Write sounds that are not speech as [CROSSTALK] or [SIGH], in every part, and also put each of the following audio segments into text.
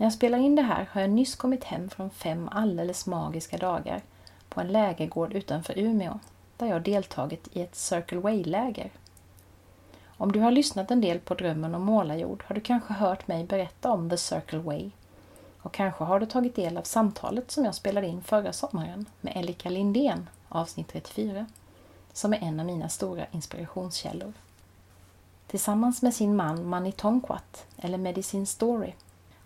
När jag spelar in det här har jag nyss kommit hem från fem alldeles magiska dagar på en lägergård utanför Umeå där jag deltagit i ett Circle Way-läger. Om du har lyssnat en del på Drömmen om målarjord har du kanske hört mig berätta om The Circle Way och kanske har du tagit del av samtalet som jag spelade in förra sommaren med Elika Lindén, avsnitt 34, som är en av mina stora inspirationskällor. Tillsammans med sin man Mani Tonquat, eller Medicine Story,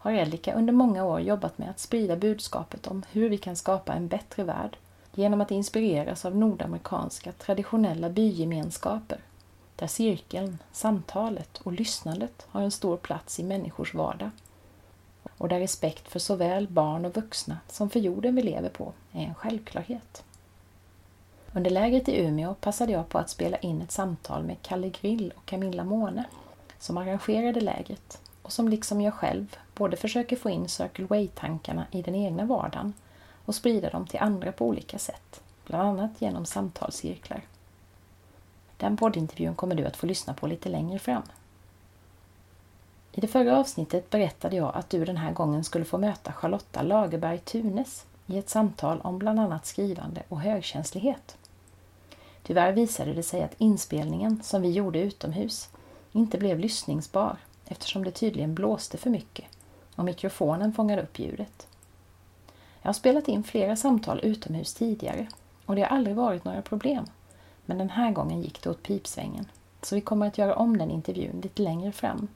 har Elika under många år jobbat med att sprida budskapet om hur vi kan skapa en bättre värld genom att inspireras av nordamerikanska traditionella bygemenskaper där cirkeln, samtalet och lyssnandet har en stor plats i människors vardag och där respekt för såväl barn och vuxna som för jorden vi lever på är en självklarhet. Under lägret i Umeå passade jag på att spela in ett samtal med Kalle Grill och Camilla Måne som arrangerade lägret och som liksom jag själv både försöker få in Circle Way-tankarna i den egna vardagen och sprida dem till andra på olika sätt, bland annat genom samtalscirklar. Den poddintervjun kommer du att få lyssna på lite längre fram. I det förra avsnittet berättade jag att du den här gången skulle få möta Charlotta Lagerberg Tunes i ett samtal om bland annat skrivande och högkänslighet. Tyvärr visade det sig att inspelningen som vi gjorde utomhus inte blev lyssningsbar eftersom det tydligen blåste för mycket och mikrofonen fångade upp ljudet. Jag har spelat in flera samtal utomhus tidigare och det har aldrig varit några problem. Men den här gången gick det åt pipsvängen. Så vi kommer att göra om den intervjun lite längre fram.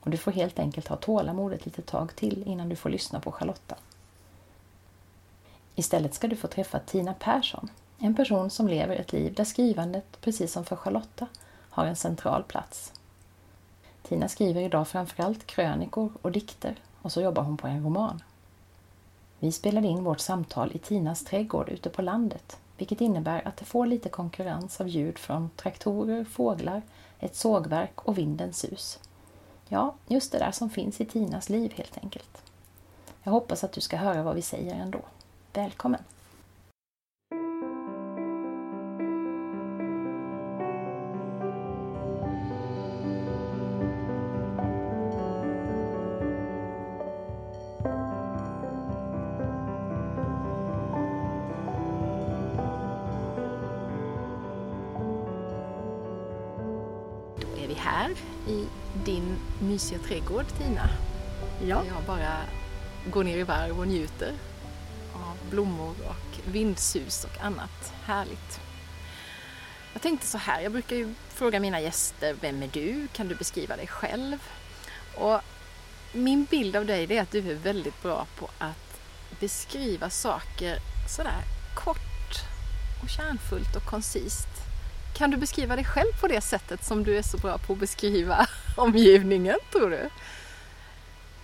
Och du får helt enkelt ha tålamod ett litet tag till innan du får lyssna på Charlotta. Istället ska du få träffa Tina Persson, en person som lever ett liv där skrivandet, precis som för Charlotta, har en central plats. Tina skriver idag framförallt krönikor och dikter och så jobbar hon på en roman. Vi spelade in vårt samtal i Tinas trädgård ute på landet, vilket innebär att det får lite konkurrens av ljud från traktorer, fåglar, ett sågverk och vindens sus. Ja, just det där som finns i Tinas liv helt enkelt. Jag hoppas att du ska höra vad vi säger ändå. Välkommen! Mysiga trädgård Tina. Ja. Jag bara går ner i varv och njuter av blommor och vindsus och annat härligt. Jag tänkte så här, jag brukar ju fråga mina gäster, vem är du? Kan du beskriva dig själv? Och min bild av dig är att du är väldigt bra på att beskriva saker sådär kort och kärnfullt och koncist. Kan du beskriva dig själv på det sättet som du är så bra på att beskriva omgivningen, tror du?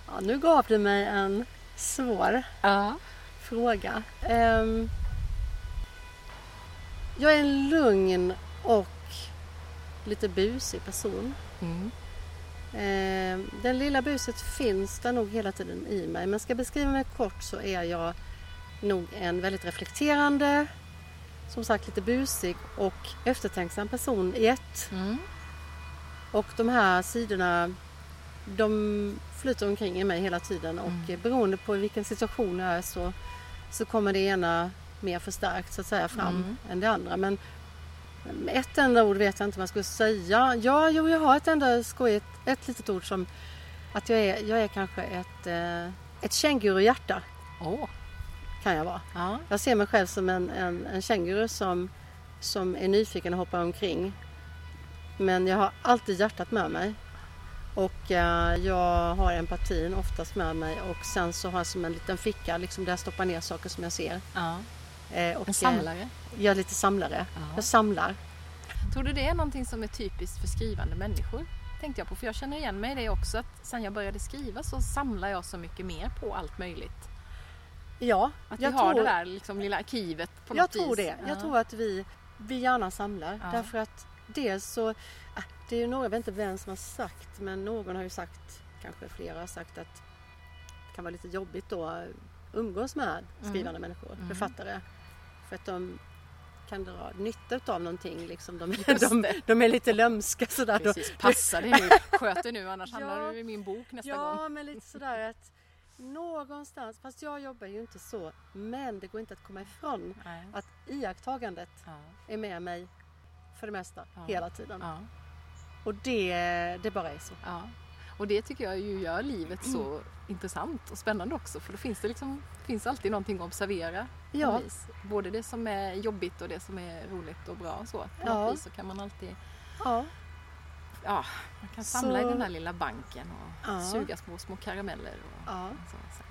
ja, nu gav du mig en svår Ja. fråga. Ehm, jag är en lugn och lite busig person. Mm. Ehm, den lilla buset finns där nog hela tiden i mig. Men ska jag beskriva mig kort så är jag nog en väldigt reflekterande, som sagt lite busig och eftertänksam person i ett. Mm. Och de här sidorna de flyter omkring i mig hela tiden och Mm. beroende på vilken situation jag är så, så kommer det ena mer förstärkt så att säga fram Mm. än det andra. Men ett enda ord vet jag inte vad jag skulle säga. Ja, jo, jag har ett enda skojigt, ett litet ord som att jag är, jag är kanske ett, eh, ett känguruhjärta Åh. kan jag vara. Ja. Jag ser mig själv som en, en, en känguru som, som är nyfiken och hoppar omkring. Men jag har alltid hjärtat med mig. Och eh, jag har empatin oftast med mig och sen så har jag som en liten ficka liksom där jag stoppar ner saker som jag ser. ja. Eh, och, En samlare. Eh, jag är lite samlare. Ja. Jag samlar. Tror du det är någonting som är typiskt för skrivande människor? Tänkte jag på, för jag känner igen mig i det också att sen jag började skriva så samlar jag så mycket mer på allt möjligt. Ja, Att jag vi har tror, det där liksom, lilla arkivet på jag något tror vis. det. Jag Ja. tror att vi, vi gärna samlar. Därför att dels så, ah, det är ju några, jag vet inte vem som har sagt, men någon har ju sagt, kanske flera har sagt att det kan vara lite jobbigt då att umgås med skrivande människor, Mm. författare. För att de kan dra nytta av någonting. Liksom. De, [LAUGHS] de, de är lite lömska sådär. Precis, passa dig nu, sköt dig nu annars [LAUGHS] Ja. hamnar du i min bok nästa ja, gång. men lite sådär att någonstans, fast jag jobbar ju inte så, men det går inte att komma ifrån Nej. att iakttagandet Ja. är med mig för det mesta, Ja. hela tiden. Ja. Och det, det bara är så. Ja. Och det tycker jag ju gör livet så intressant och spännande också för då finns det liksom finns alltid någonting att observera. Ja. vis. Både det som är jobbigt och det som är roligt och bra. och Så. På Ja. vis så kan man alltid Ja, ja, man kan samla Så- i den här lilla banken och Ja. suga små, små karameller. Och, ja. så, så.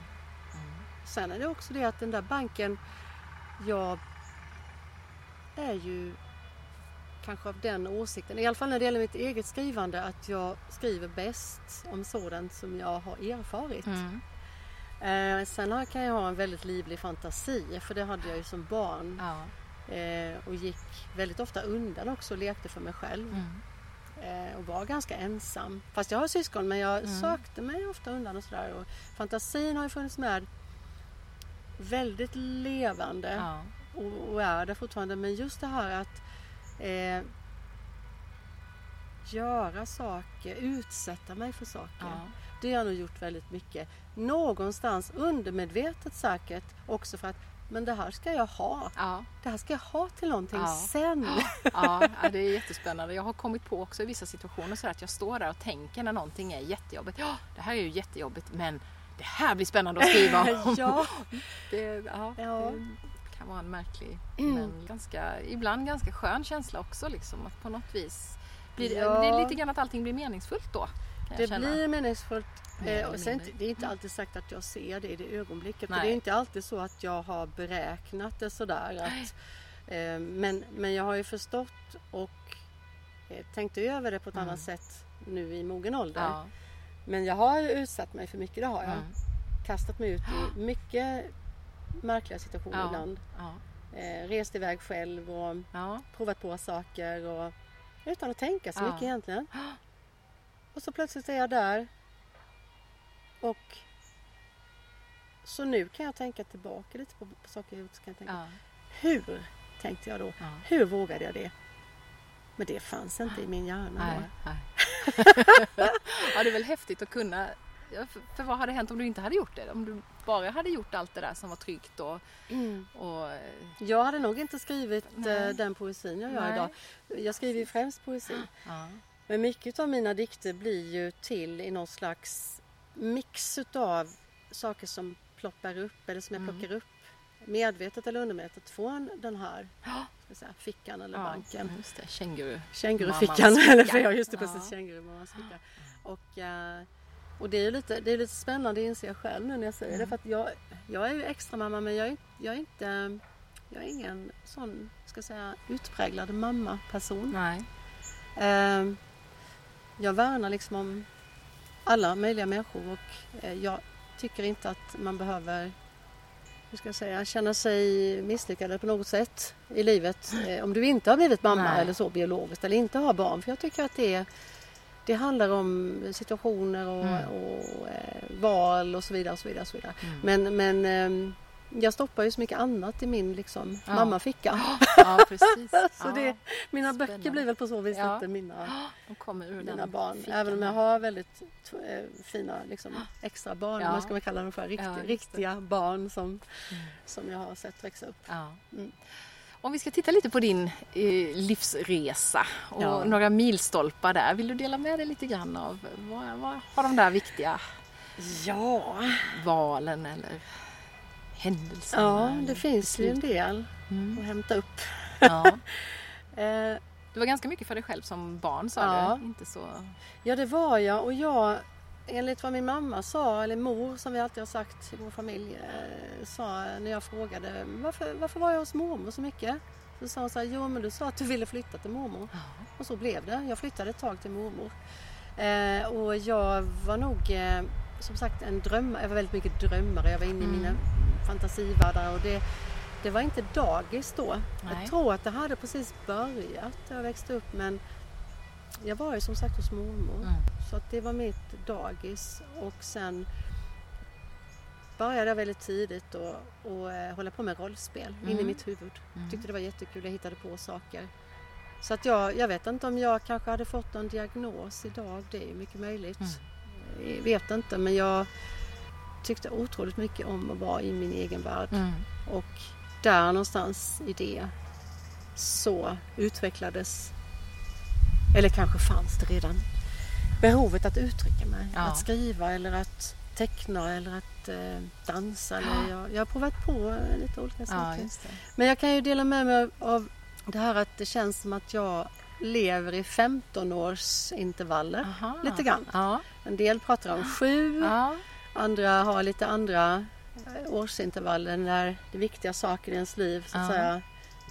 Mm. Sen är det också det att den där banken, jag är ju kanske av den åsikten, i alla fall när det gäller mitt eget skrivande, att jag skriver bäst om sådant som jag har erfarit. Mm. Eh, sen kan jag ha en väldigt livlig fantasi, för det hade jag ju som barn. Ja. Eh, och gick väldigt ofta undan också och lekte för mig själv. Mm. Eh, och var ganska ensam. Fast jag har syskon men jag Mm. sökte mig ofta undan och sådär. Och fantasin har ju funnits med väldigt levande Ja. och, och är det fortfarande. Men just det här att eh, göra saker, utsätta mig för saker. Ja. Det har jag nog gjort väldigt mycket. Någonstans undermedvetet säkert också för att men det här ska jag ha. Ja. Det här ska jag ha till någonting Ja. sen. Ja, ja, det är jättespännande. Jag har kommit på också i vissa situationer så att jag står där och tänker när någonting är jättejobbigt. Ja, det här är ju jättejobbigt men det här blir spännande att skriva om. [LAUGHS] ja. Det, ja, det kan vara en märklig Mm. men ganska, ibland ganska skön känsla också. Liksom, att på något vis blir det, Ja. det är lite grann att allting blir meningsfullt då. Det känna. blir meningsfullt. Eh, och sen, det är inte alltid sagt att jag ser det i det ögonblicket. Nej. Det är inte alltid så att jag har beräknat det sådär. Att, eh, men, men jag har ju förstått och eh, tänkt över det på ett Mm. annat sätt nu i mogen ålder. Ja. Men jag har utsatt mig för mycket, det har jag. Mm. Kastat mig ut i mycket märkliga situationer Ja. ibland. Ja. Eh, rest iväg själv och Ja. provat på saker och, utan att tänka så mycket egentligen. [GASPS] Och så plötsligt är jag där. Och så nu kan jag tänka tillbaka lite på, på saker jag gjort. Så kan jag tänka, hur tänkte jag då? Hur vågade jag det? Men det fanns inte i min hjärna. Nej, nej. [LAUGHS] ja, det är väl häftigt att kunna... För, vad hade hänt om du inte hade gjort det? Om du bara hade gjort allt det där som var tryggt och... Mm. och eh, Jag hade nog inte skrivit Nej. eh, den poesin jag gör Nej. idag. Jag skriver ju främst poesi. ja. Men mycket av mina dikter blir ju till i någon slags mix utav saker som ploppar upp eller som jag Mm. plockar upp medvetet eller undermedvetet från den här ska säga, fickan eller ja, banken. Just det, känguru. Kängurufickan, [LAUGHS] eller för jag just det Ja. precis, kängurumammas ficka. Och, eh, och det är lite, det är lite spännande inser jag själv nu när jag säger det Mm. för att jag, jag är ju extra mamma men jag är, jag är inte jag är ingen sån, ska säga, utpräglad mamma-person. Nej. Eh, jag värnar liksom om alla möjliga människor och eh, jag tycker inte att man behöver hur ska jag säga, känna sig misslyckad på något sätt i livet eh, om du inte har blivit mamma Nej. eller så biologiskt eller inte har barn. För jag tycker att det, det handlar om situationer och, Mm. och eh, val och så vidare. Och så vidare, och så vidare. Mm. Men, men ehm, jag stoppar ju så mycket annat i min liksom, Ja. mammaficka. Ja, precis. [LAUGHS] Så det, mina Spännande. böcker blir väl på så vis Ja. lite mina De kommer ur mina barn. fickan. Även om jag har väldigt eh, fina liksom, extra barn, Ja. vad ska man kalla dem för? Det. riktiga barn som, Mm. som jag har sett växa upp. Om vi ska titta lite på din eh, livsresa och Ja. några milstolpar där. Vill du dela med dig lite grann av vad, vad har de där viktiga Ja, valen eller händelserna? ja eller det finns ju en del Mm. att hämta upp. Ja. [LAUGHS] Eh, Det var ganska mycket för dig själv som barn sa Ja. du? Inte så... ja, det var jag och jag Enligt vad min mamma sa, eller mor som vi alltid har sagt i vår familj, eh, sa när jag frågade varför, varför var jag hos mormor så mycket? Så sa hon så här, jo men du sa att du ville flytta till mormor. Ja. Och så blev det. Jag flyttade ett tag till mormor. Eh, och jag var nog eh, som sagt en drömmare. Jag var väldigt mycket drömmare. Jag var inne i Mm. mina fantasivärldar och det, det var inte dagis då. Nej. Jag tror att det hade precis börjat jag växte upp men jag var ju som sagt hos mormor. Mm. Så att det var mitt dagis och sen började jag väldigt tidigt och, och eh, hålla på med rollspel in i Mm. mitt huvud. Mm. Tyckte det var jättekul, jag hittade på saker. Så att jag, jag vet inte om jag kanske hade fått någon diagnos idag, det är ju mycket möjligt. Mm. Jag vet inte men jag tyckte otroligt mycket om att vara i min egen värld. Mm. Och där någonstans i det så utvecklades, eller kanske fanns det redan, behovet att uttrycka mig. Ja. Att skriva eller att teckna eller att eh, dansa. Eller jag, jag har provat på lite olika Ja, saker. det. Men jag kan ju dela med mig av- det här att det känns som att jag lever i 15-årsintervaller. Aha. Lite grann. Ja. En del pratar om sju, Ja. andra har lite andra eh, årsintervaller när det viktiga saker i ens liv så att Ja. säga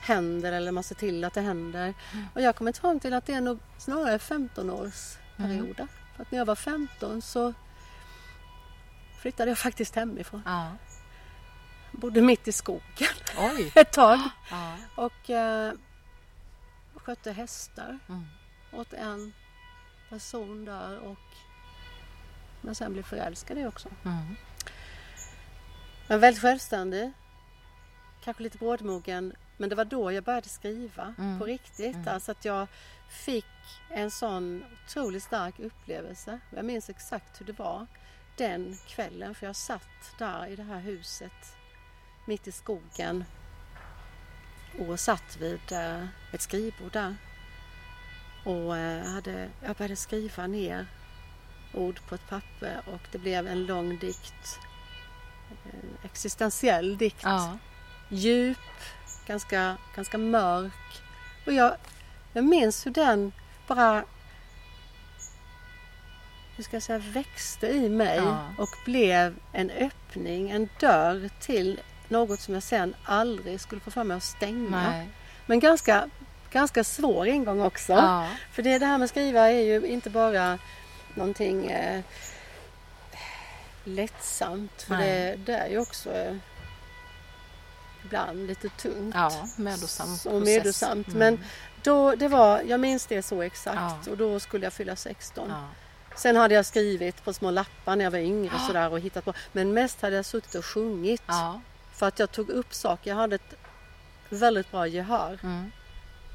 händer eller man ser till att det händer. Mm. Och jag har kommit fram till att det är nog snarare 15-årsperioder. Mm. För att när jag var 15 så flyttade jag faktiskt hemifrån. Ja. Bodde mitt i skogen Oj. [LAUGHS] ett tag Ja. och eh, skötte hästar Mm. åt en person där och men sen blev förälskad i också. Mm. Men väldigt självständig. Kanske lite brådmogen. Men det var då jag började skriva Mm. på riktigt. Mm. Alltså att jag fick en sån otroligt stark upplevelse. Jag minns exakt hur det var den kvällen. För jag satt där i det här huset mitt i skogen och satt vid eh, ett skrivbord där. Och eh, hade, jag började skriva ner ord på ett papper och det blev en lång dikt. En existentiell dikt. Ja. Djup, ganska, ganska mörk. Och jag, jag minns hur den bara hur ska jag säga, växte i mig Ja. och blev en öppning, en dörr till något som jag sen aldrig skulle få för mig att stänga. Nej. Men ganska, ganska svår ingång också. Ja. För det, det här med att skriva är ju inte bara någonting eh, lättsamt. För det, det är ju också eh, ibland lite tungt. Ja, mödosam och mödosamt. Mm. Men då, det var, jag minns det så exakt Ja. och då skulle jag fylla 16. Ja. Sen hade jag skrivit på små lappar när jag var yngre sådär och hittat på. Men mest hade jag suttit och sjungit. För att jag tog upp saker. Jag hade ett väldigt bra gehör. Mm.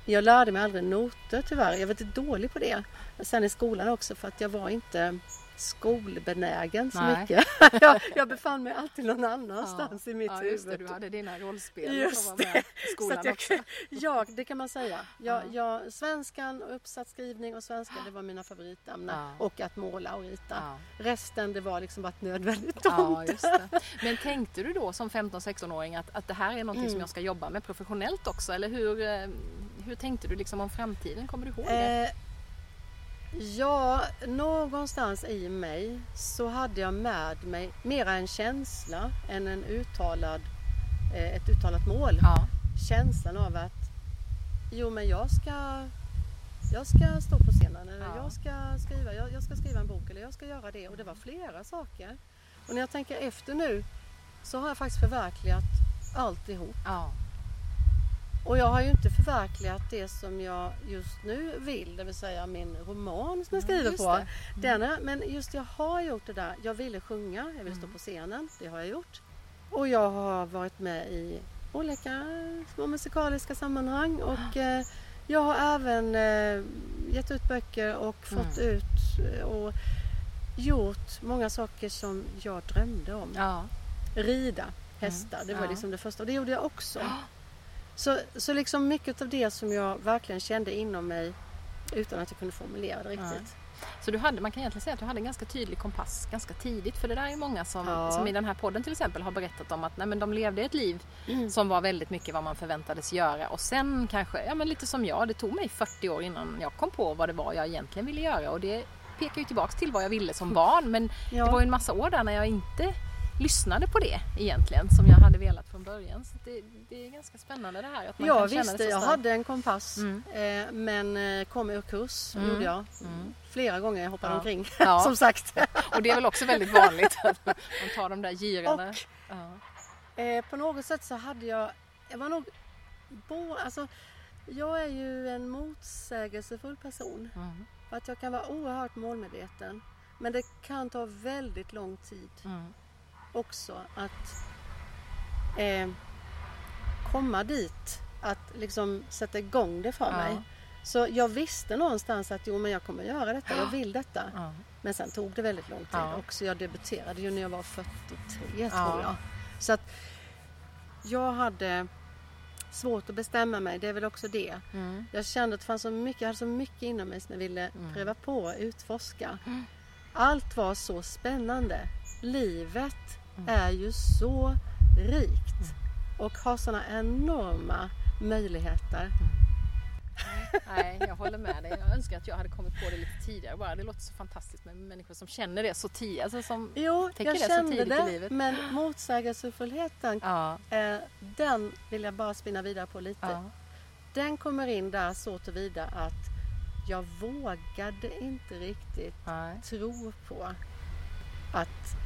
Jag lärde mig aldrig noter tyvärr. Jag var lite dålig på det. Sen i skolan också för att jag var inte skolbenägen så Nej. mycket. [LAUGHS] jag, jag befann mig alltid någon annanstans i mitt ja, huvud. just det. Du hade dina rollspel Just som var med Så skolan att jag, också. ja, det kan man säga. Jag, Ja. jag, svenskan, och uppsatsskrivning och svenska det var mina favoritämnen. Ja. Och att måla och rita. Ja. Resten det var liksom bara ett nödvändigt Ja, ont. just det. Men tänkte du då som 15-16-åring att, att det här är någonting som Mm. jag ska jobba med professionellt också? Eller hur, eh, hur tänkte du liksom om framtiden? Kommer du ihåg det? Eh, ja, någonstans i mig så hade jag med mig mera en känsla än en uttalad, eh, ett uttalat mål. Ja. Känslan av att jo men jag ska, jag ska stå på scenen eller Ja. jag, ska skriva, jag, jag ska skriva en bok eller jag ska göra det. Och det var flera saker. Och när jag tänker efter nu så har jag faktiskt förverkligat alltihop. Ja. Och jag har ju inte förverkligat det som jag just nu vill, det vill säga min roman som jag skriver just på. det. Den är, men just jag har gjort det där. Jag ville sjunga, jag ville stå Mm. på scenen. Det har jag gjort. Och jag har varit med i olika små musikaliska sammanhang. Och eh, jag har även eh, gett ut böcker och fått Mm. ut eh, och gjort många saker som jag drömde om. Ja. Rida hästar, det var Mm. Liksom det första. Och det gjorde jag också. Så, så liksom mycket av det som jag verkligen kände inom mig utan att jag kunde formulera det riktigt. Så du hade, man kan egentligen säga att du hade en ganska tydlig kompass ganska tidigt. För det där är många som, Ja. som i den här podden till exempel har berättat om att nej, men de levde ett liv Mm. som var väldigt mycket vad man förväntades göra. Och sen kanske, ja men lite som jag, det tog mig 40 år innan jag kom på vad det var jag egentligen ville göra. Och det pekar ju tillbaks till vad jag ville som [LAUGHS] barn. Men Ja. det var ju en massa år där när jag inte lyssnade på det egentligen som jag hade velat från början. Så det, det är ganska spännande det här. Att man Ja kan känna visst, det så jag hade en kompass Mm. eh, men eh, kom ur kurs, Mm. gjorde jag. Mm. Flera gånger jag hoppade Ja. omkring Ja. [LAUGHS] som sagt. Och det är väl också väldigt vanligt att man tar de där girarna. Ja. Eh, på något sätt så hade jag, jag var nog, bo, alltså, jag är ju en motsägelsefull person. Mm. För att jag kan vara oerhört målmedveten. Men det kan ta väldigt lång tid Mm. Också att eh, komma dit. Att liksom sätta igång det för Ja. mig. Så jag visste någonstans att jo men jag kommer göra detta, jag vill detta. [GASPS] Ja. Men sen tog det väldigt lång tid Ja. också. Jag debuterade ju när jag var 43 Ja. tror jag. Så att jag hade svårt att bestämma mig, det är väl också det. Mm. Jag kände att det fanns så mycket, jag hade så mycket inom mig som jag ville Mm. pröva på, utforska. Allt var så spännande. Livet Mm. Är ju så rikt och har sådana enorma möjligheter. Nej, jag håller med dig. Jag önskar att jag hade kommit på det lite tidigare bara. Det låter så fantastiskt med människor som känner det så tidigt. Alltså som... Jo, jag det så kände det, livet. men motsägelsefullheten, Ja, eh, den vill jag bara spinna vidare på lite. ja, Den kommer in där så tillvida att jag vågade inte riktigt nej. tro på att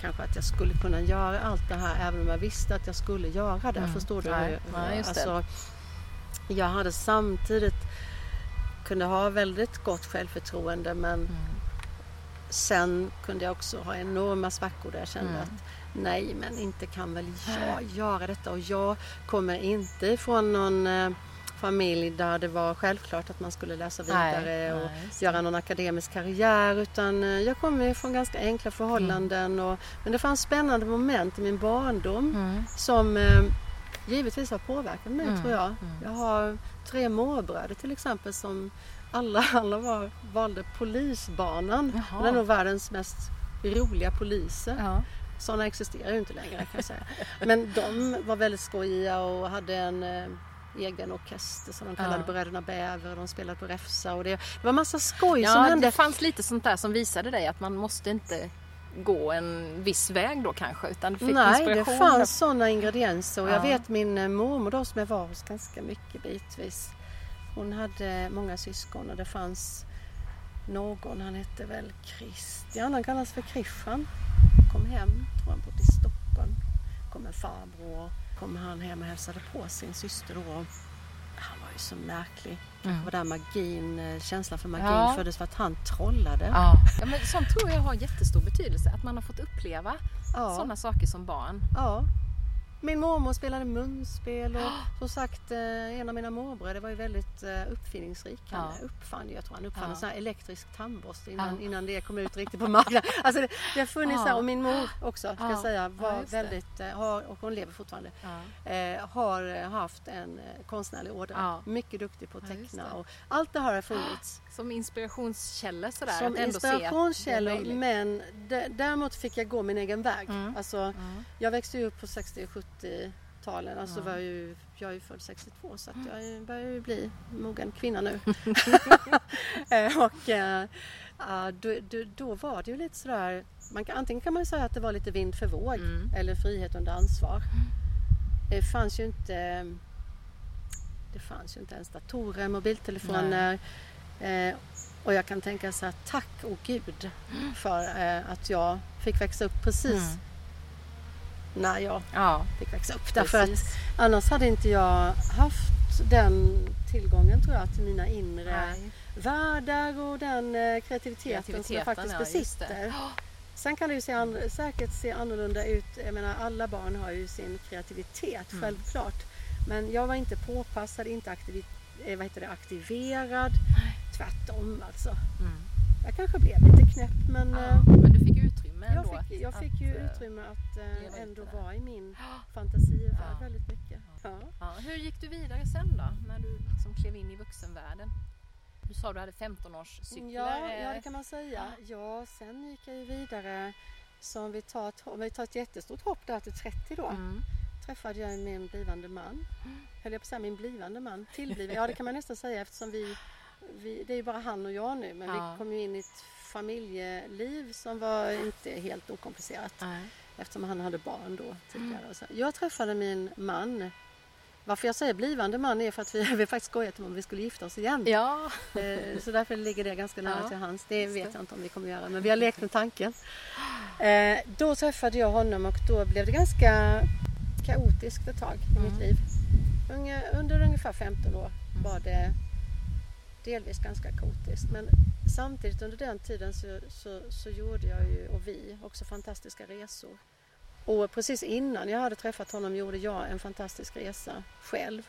kanske att jag skulle kunna göra allt det här även om jag visste att jag skulle göra det. Mm. Förstår du? Nej, nej, alltså, jag hade samtidigt kunde ha väldigt gott självförtroende men Mm. sen kunde jag också ha enorma svackor där jag kände Mm. att nej men inte kan väl jag göra detta och jag kommer inte ifrån någon eh, familj där det var självklart att man skulle läsa vidare Nej, och nej, göra någon akademisk karriär utan eh, jag ju från ganska enkla förhållanden och, men det fanns spännande moment i min barndom Mm. som eh, givetvis har påverkat mig Mm, tror jag. mm. Jag har tre morbröder till exempel som alla, [LAUGHS] alla var, valde polisbanan. Jaha. Det är nog världens mest roliga poliser. Ja. Sådana existerar ju inte längre kan jag säga. Men de var väldigt skojiga och hade en eh, egen orkester som de kallade Ja. Bröderna Bäver och de spelade på räfsa och det, det var massa skoj som Ja, hände. det fanns lite sånt där som visade dig att man måste inte gå en viss väg då kanske utan du fick Nej, det fanns sådana ingredienser och jag Ja. vet min eh, mormor då som jag var hos ganska mycket bitvis. Hon hade många syskon och det fanns någon, han hette väl Christian, han kallas för Kriffan. Kom hem, tror han bodde i Stockholm. Kom en farbror, kom han hem och hälsade på sin syster då. Han var ju så märklig. Mm. Var där magin, eh, känslan för magin Ja. föddes för att han trollade. Ja. ja, men sånt tror jag har jättestor betydelse. Att man har fått uppleva Ja. sådana saker som barn. Ja. Min mormor spelade munspel och [GASPS] som sagt eh, en av mina morbröder var ju väldigt eh, uppfinningsrik. Han Ja. uppfann jag tror han uppfann Ja. en sån här elektrisk tandborste innan, Ja. innan det kom ut riktigt på marknaden. [LAUGHS] Alltså det, det har funnits Ja. och min mor också ska Ja. jag säga var väldigt, eh, har, och hon lever fortfarande, eh, har haft en konstnärlig ådra. Mycket duktig på att teckna och allt det här har funnits. Som inspirationskällor sådär. Som att inspirationskällor men däremot fick jag gå min egen väg. Mm. Alltså, Mm. jag växte ju upp på 60 och 70-talen. Alltså Ja. var jag, ju, jag är ju född 62 så jag börjar ju bli mogen kvinna nu. [LAUGHS] [LAUGHS] Och ja, då, då, då var det ju lite sådär, man kan, antingen kan man säga att det var lite vind för våg Mm. eller frihet under ansvar. Det fanns ju inte det fanns ju inte ens datorer, mobiltelefoner. Eh, och jag kan tänka så här, tack och gud för eh, att jag fick växa upp precis Mm. när jag Ja, fick växa upp. Därför att annars hade inte jag haft den tillgången tror jag till mina inre Nej. världar och den eh, kreativiteten, som jag Kreativiteten, faktiskt ja, besitter. [GASPS] Sen kan det ju se an- säkert se annorlunda ut. Jag menar alla barn har ju sin kreativitet, Mm. självklart. Men jag var inte påpassad, inte aktivi- eh, vad heter det, aktiverad. Tvärtom alltså. Mm. Jag kanske blev lite knäpp men Ja, eh, men du fick utrymme jag ändå fick, jag fick ju eh, utrymme att eh, ändå vara i min [GASPS] fantasivärld Ja. väldigt mycket. Ja. Ja, hur gick du vidare sen då? När du liksom klev in i vuxenvärlden? Du sa du hade 15-årscyklar. Ja, ja, det kan man säga. Ja, sen gick jag ju vidare. Så om vi tar ett, om vi tar ett jättestort hopp där till 30 då. Mm. Träffade jag min blivande man. [GASPS] Höll jag på att säga min blivande man? Tillbliven? Ja, det kan man nästan säga eftersom vi, vi det är ju bara han och jag nu. Men Ja. vi kom ju in i ett familjeliv som var inte helt okomplicerat. Nej. Eftersom han hade barn då tidigare. Och så. Jag träffade min man. Varför jag säger blivande man är för att vi, [LAUGHS] vi faktiskt skojat om vi skulle gifta oss igen. Ja, Eh, Så därför ligger det ganska nära Ja, till hans. Det vet jag inte om vi kommer göra men vi har lekt med tanken. Eh, Då träffade jag honom och då blev det ganska kaotiskt ett tag i mitt Mm. liv. Unge, under ungefär 15 år Mm. var det delvis ganska kaotiskt. Men samtidigt under den tiden så, så, så gjorde jag ju, och vi, också fantastiska resor. Och precis innan jag hade träffat honom gjorde jag en fantastisk resa själv.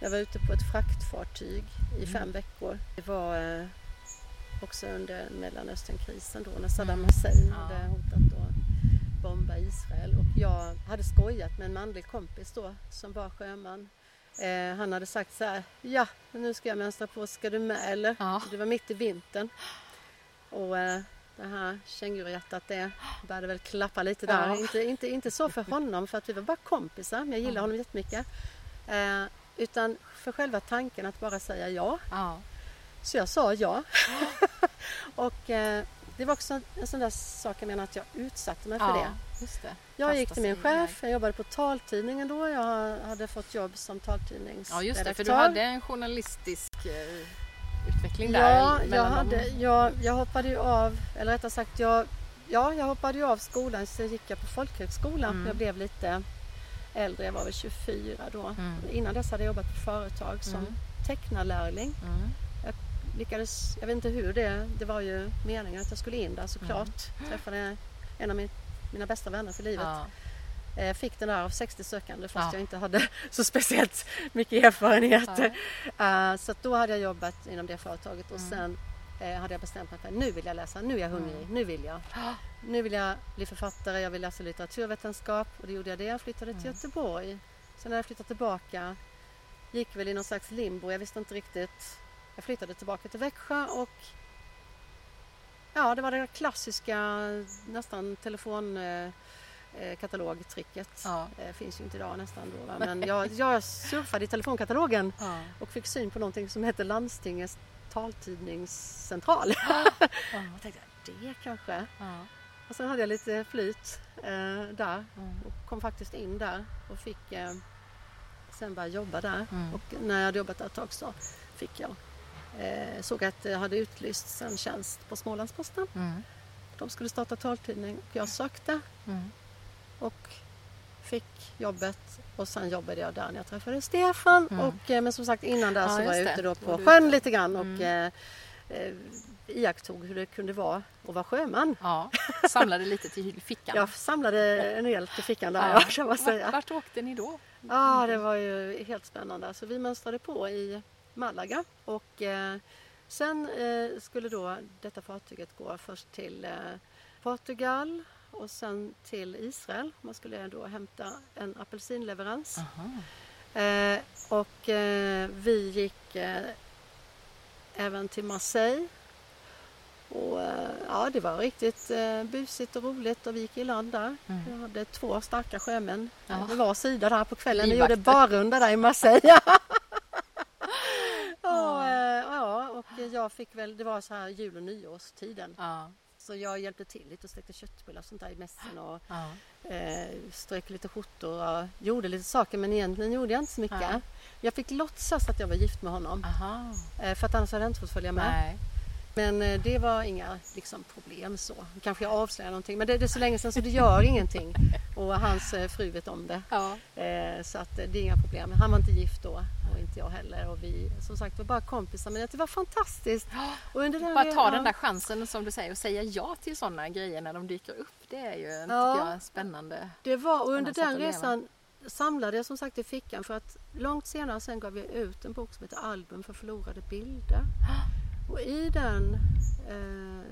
Jag var ute på ett fraktfartyg i Mm. fem veckor. Det var eh, också under Mellanösternkrisen då när Saddam Mm. Hussein Ja. hade hotat att bomba Israel. Och jag hade skojat med en manlig kompis då som var sjöman. Eh, han hade sagt så här, ja nu ska jag mönstra på, ska du med eller? Ja. Det var mitt i vintern. Och eh, det här känguruhjärtat det började väl klappa lite där. Ja. Inte, inte, inte så för honom för att vi var bara kompisar, men jag gillar Ja. honom jättemycket. Eh, utan för själva tanken att bara säga ja. Ja. Så jag sa ja. [LAUGHS] och eh, det var också en sån där sak jag menar att jag utsatte mig för det. just det. Jag gick till min chef, jag jobbade på taltidningen då. Jag hade fått jobb som taltidningsredaktör. Ja just det, för du hade en journalistisk eh, utveckling där. Ja, jag, hade, jag, jag hoppade ju av, eller rättare sagt jag, ja, jag hoppade ju av skolan så gick jag på folkhögskola. Mm. Jag blev lite äldre, jag var väl 24 då. Mm. Innan dess hade jag jobbat på företag som Mm. tecknarlärling. Mm. Lyckades, jag vet inte hur det, det var ju meningen att jag skulle in där såklart. Mm. Träffade en av min, mina bästa vänner för livet. Ja. Eh, Fick den där av 60 sökande fast Ja. jag inte hade [LAUGHS] så speciellt mycket erfarenhet. Ja. Eh, så då hade jag jobbat inom det företaget och Mm. sen eh, hade jag bestämt mig för nu vill jag läsa, nu är jag hungrig, Mm. nu vill jag. Nu vill jag bli författare, jag vill läsa litteraturvetenskap och då gjorde jag det. Jag flyttade till Mm. Göteborg. Sen när jag flyttade tillbaka gick väl i någon slags limbo, jag visste inte riktigt. Jag flyttade tillbaka till Växjö och ja, det var det klassiska nästan telefon eh, eh, katalogtricket. Ja. Eh, finns ju inte idag nästan då. Va? Men jag, jag surfade i telefonkatalogen Ja. och fick syn på någonting som heter Landstingets taltidningscentral. [LAUGHS] Ja. Jag tänkte, det kanske. Ja. Och sen hade jag lite flyt eh, där Mm. och kom faktiskt in där och fick eh, sen börja jobba där. Mm. Och när jag hade jobbat där ett tag så fick jag eh, såg att det hade utlysts en tjänst på Smålandsposten. Mm. De skulle starta taltidning och jag sökte Mm. och fick jobbet och sen jobbade jag där när jag träffade Stefan. Mm. Och, eh, men som sagt innan där Ja, så var jag ute då på sjön ute. lite grann och Mm. eh, eh, iakttog hur det kunde vara att vara sjöman. Ja. Samlade lite till fickan. Jag samlade en del till fickan där Ja. [LAUGHS] kan man Vart, säga. vart åkte ni då? Ja, det var ju helt spännande. Så vi mönstrade på i Malaga och eh, sen eh, skulle då detta fartyget gå först till eh, Portugal och sen till Israel. Man skulle då hämta en apelsinleverans. Eh, och eh, vi gick eh, även till Marseille. Och, ja, det var riktigt eh, busigt och roligt och vi gick i land där. Mm. Vi hade två starka sjömän Ja. vid var sida där på kvällen. Vi gjorde barrunda där i Marseille. [LAUGHS] och, ja, jag fick väl, det var så här jul och nyårstiden. Ja. Så jag hjälpte till lite och stekte köttbullar och sånt där i mässen och Ja. eh, strök lite skjortor och gjorde lite saker men egentligen gjorde jag inte så mycket. Nej. Jag fick låtsas att jag var gift med honom eh, för att annars hade jag inte fått följa med. Nej. Men eh, det var inga liksom, problem så. Kanske jag avslöjar någonting men det, det är så länge sedan så det gör ingenting. Och hans eh, fru vet om det. Ja. Eh, så att eh, det är inga problem. Han var inte gift då och inte jag heller. Och vi som sagt var bara kompisar men det var fantastiskt. Och under den Bara ta resan- den där chansen som du säger och säga ja till sådana grejer när de dyker upp. Det är ju Ja. jag, spännande. Det var, och under den resan samlade jag som sagt i fickan för att långt senare sen gav jag ut en bok som heter Album för förlorade bilder. Och i den eh,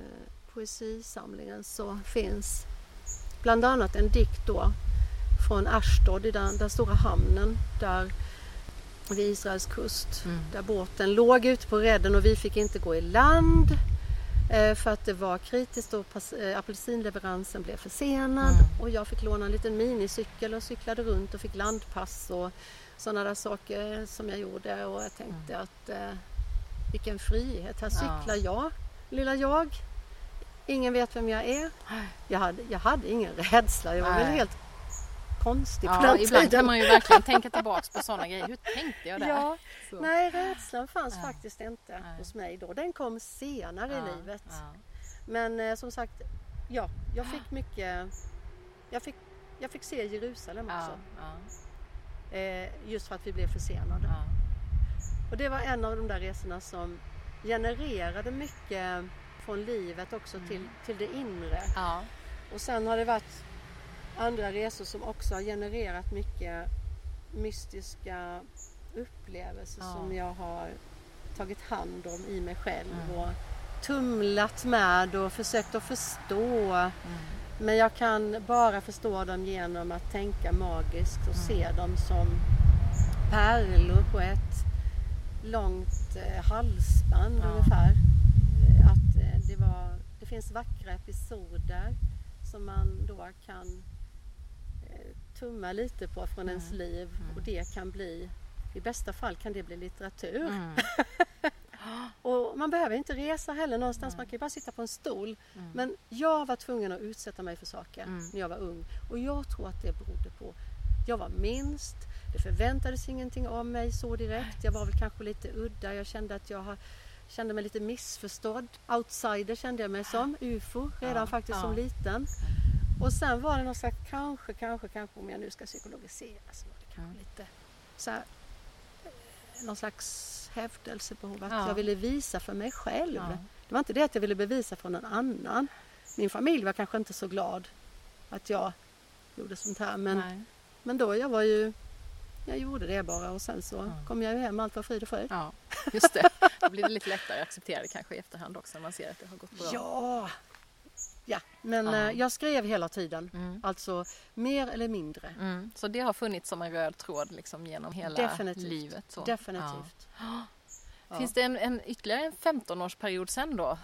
poesisamlingen så finns bland annat en dikt då från Ashdod i den, den stora hamnen där vid Israels kust. Mm. Där båten låg ute på redden och vi fick inte gå i land eh, för att det var kritiskt och pass- eh, apelsinleveransen blev försenad Mm. och jag fick låna en liten minicykel och cyklade runt och fick landpass och sådana där saker som jag gjorde och jag tänkte att eh, vilken frihet, här cyklar jag, lilla jag. Ingen vet vem jag är. Jag hade, jag hade ingen rädsla, jag var väl Nej. helt konstig på Ja, den ibland tiden. kan man ju verkligen tänka tillbaks på sådana grejer. Hur tänkte jag där? Ja, Så. nej, rädslan fanns Ja. faktiskt inte Nej. hos mig då. Den kom senare Ja, i livet. Men eh, som sagt, ja, jag fick mycket... Jag fick jag fick se Jerusalem också. Eh, just för att vi blev försenade. Och det var en av de där resorna som genererade mycket från livet också till, till det inre. ja. Och sen har det varit andra resor som också har genererat mycket mystiska upplevelser Ja. som jag har tagit hand om i mig själv Mm. och tumlat med och försökt att förstå. Mm. Men jag kan bara förstå dem genom att tänka magiskt och se dem som pärlor på ett långt eh, halsband Ja. ungefär. Eh, Att eh, det, var, det finns vackra episoder som man då kan tumma lite på från ens Mm. liv och det kan bli, i bästa fall kan det bli litteratur. Mm. [LAUGHS] Och man behöver inte resa heller någonstans, man kan ju bara sitta på en stol. Mm. Men jag var tvungen att utsätta mig för saker Mm. när jag var ung. Och jag tror att det berodde på, jag var minst, det förväntades ingenting av mig så direkt. Jag var väl kanske lite udda, jag kände att jag har, kände mig lite missförstådd. Outsider kände jag mig som, UFO, redan Ja, faktiskt ja. som liten. Och sen var det någon slags, kanske, kanske, kanske om jag nu ska psykologisera så var det kanske lite så här, eh, någon slags hävdelsebehov att Ja. jag ville visa för mig själv. Det var inte det att jag ville bevisa för någon annan. Min familj var kanske inte så glad att jag gjorde sånt här men, Nej. men då jag var ju jag gjorde det bara och sen så Ja. kom jag ju hem allt var frid och fröjd. Ja, just det. Då blir det lite lättare att acceptera det kanske i efterhand också när man ser att det har gått bra. Ja! Ja, men eh, jag skrev hela tiden. Mm. Alltså mer eller mindre. Mm. Så det har funnits som en röd tråd liksom genom hela Definitivt. livet? Så. Definitivt. Ja. Ja. Finns det en, en ytterligare en 15-årsperiod sen då?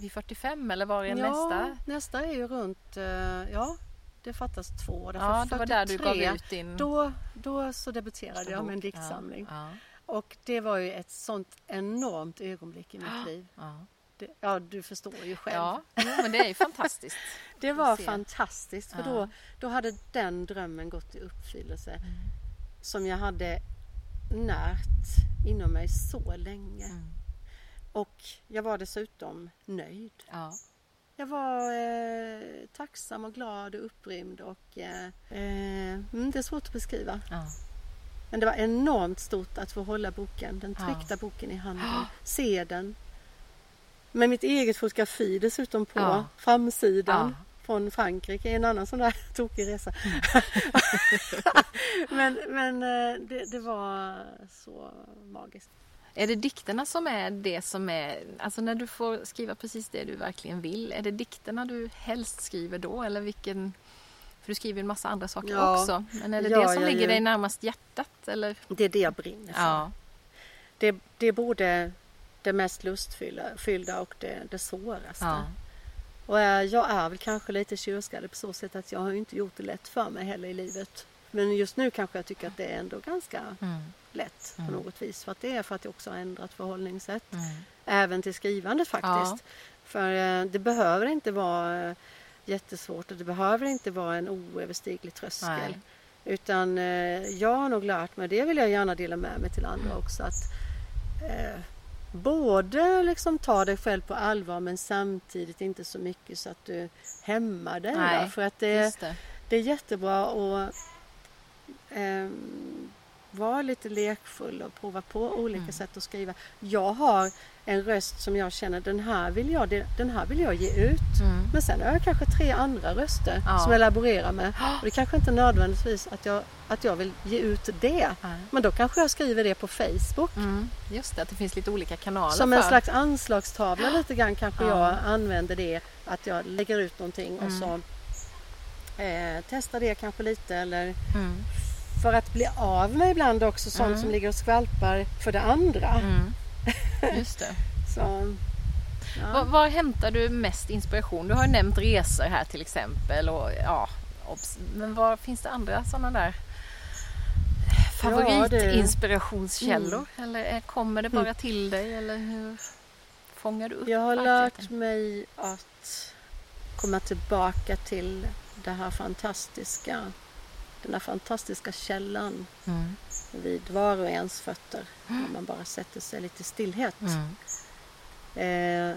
Vid 45 eller var är ja, nästa? nästa är ju runt, eh, ja det fattas två. Därför Ja, det var där du gav 43, ut din Då, då så debuterade jag med en diktsamling. Ja, Och det var ju ett sånt enormt ögonblick i mitt [GASPS] liv. ja, Det, ja, du förstår ju själv. ja. Men det är ju fantastiskt. [LAUGHS] det var fantastiskt för Ja. då, då hade den drömmen gått i uppfyllelse Mm. som jag hade närt inom mig så länge. Mm. Och jag var dessutom nöjd. Ja. Jag var eh, tacksam och glad och upprymd och eh, eh, mm, det är svårt att beskriva. Ja. Men det var enormt stort att få hålla boken, den Ja. tryckta boken i handen, [GASPS] se den. Med mitt eget fotografi dessutom på Ja. framsidan Ja. från Frankrike, en annan sån där [LAUGHS] tokig resa. [LAUGHS] [LAUGHS] men men eh, det, det var så magiskt. Är det dikterna som är det som är, alltså när du får skriva precis det du verkligen vill, är det dikterna du helst skriver då eller vilken, för du skriver en massa andra saker Ja, också, men är det gör det som ligger ju. dig närmast hjärtat eller? Det är det jag brinner för. Ja, Det, det är både det mest lustfyllda fyllda och det, det svåraste. ja, Och eh, jag är väl kanske lite tjurskallig på så sätt att jag har ju inte gjort det lätt för mig heller i livet. Men just nu kanske jag tycker att det är ändå ganska mm, lätt Mm. på något vis. För att det är för att jag också har ändrat förhållningssätt. mm, Även till skrivandet faktiskt. För eh, det behöver inte vara eh, jättesvårt och det behöver inte vara en oöverstiglig tröskel. Nej. Utan eh, jag har nog lärt mig, det vill jag gärna dela med mig till andra också, att eh, både liksom ta dig själv på allvar men samtidigt inte så mycket så att du hämmar dig. Nej? För att det, det. det är jättebra att ehm, vara lite lekfull och prova på olika Mm. sätt att skriva. Jag har en röst som jag känner, den här vill jag, den här vill jag ge ut. Mm. Men sen har jag kanske tre andra röster Ja. som jag laborerar med. [GASPS] Och det kanske inte nödvändigtvis att jag, att jag vill ge ut det. Nej. Men då kanske jag skriver det på Facebook. Mm, just det, att det finns lite olika kanaler Som en för. slags anslagstavla lite grann kanske Ja. jag använder det. Att jag lägger ut någonting och Mm. så eh, testar det kanske lite. Eller Mm, för att bli av med ibland också sånt Mm. som ligger och skvalpar för det andra. mm. [LAUGHS] Just det. Så, ja. Var, var hämtar du mest inspiration? Du har ju nämnt resor här till exempel. Och, ja, men var finns det andra sådana där Ja, det- favoritinspirationskällor? Eller kommer det bara Mm. till dig? Eller hur fångar du upp Jag har lärt mig att komma tillbaka till det här fantastiska, den här fantastiska källan Mm. vid var och ens fötter. [GASPS] När man bara sätter sig lite i stillhet. Mm. Eh,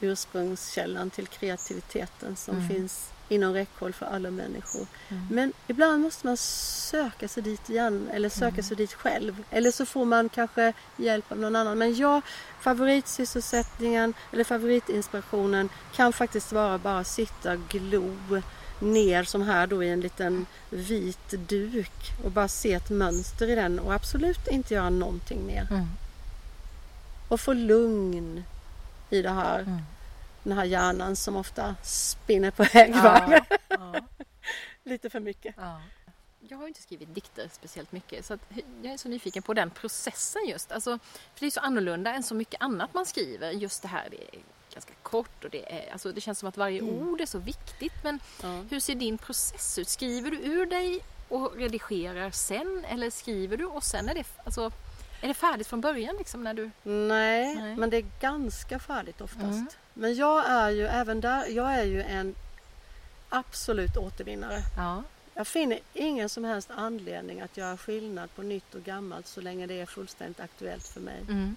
ursprungskällan till kreativiteten som Mm. finns inom räckhåll för alla människor. Mm. Men ibland måste man söka sig dit igen eller söka Mm. sig dit själv. Eller så får man kanske hjälp av någon annan. Men jag, favoritsysselsättningen eller favoritinspirationen kan faktiskt vara bara sitta och glo ner som här då i en liten vit duk och bara se ett mönster i den och absolut inte göra någonting mer. Mm. Och få lugn i det här. Mm. Den här hjärnan som ofta spinner på högvarv. Ja, [LAUGHS] ja, Lite för mycket. ja. Jag har inte skrivit dikter speciellt mycket så att jag är så nyfiken på den processen just. Alltså, för det är så annorlunda än så mycket annat man skriver. Just det här, det är ganska kort och det, är, alltså, det känns som att varje Mm. ord är så viktigt. Men Ja. hur ser din process ut? Skriver du ur dig och redigerar sen eller skriver du och sen är det, alltså, är det färdigt från början liksom när du... Nej, Nej. men det är ganska färdigt oftast. Mm. Men jag är ju även där, jag är ju en absolut återvinnare. Ja. Jag finner ingen som helst anledning att göra skillnad på nytt och gammalt så länge det är fullständigt aktuellt för mig. Mm.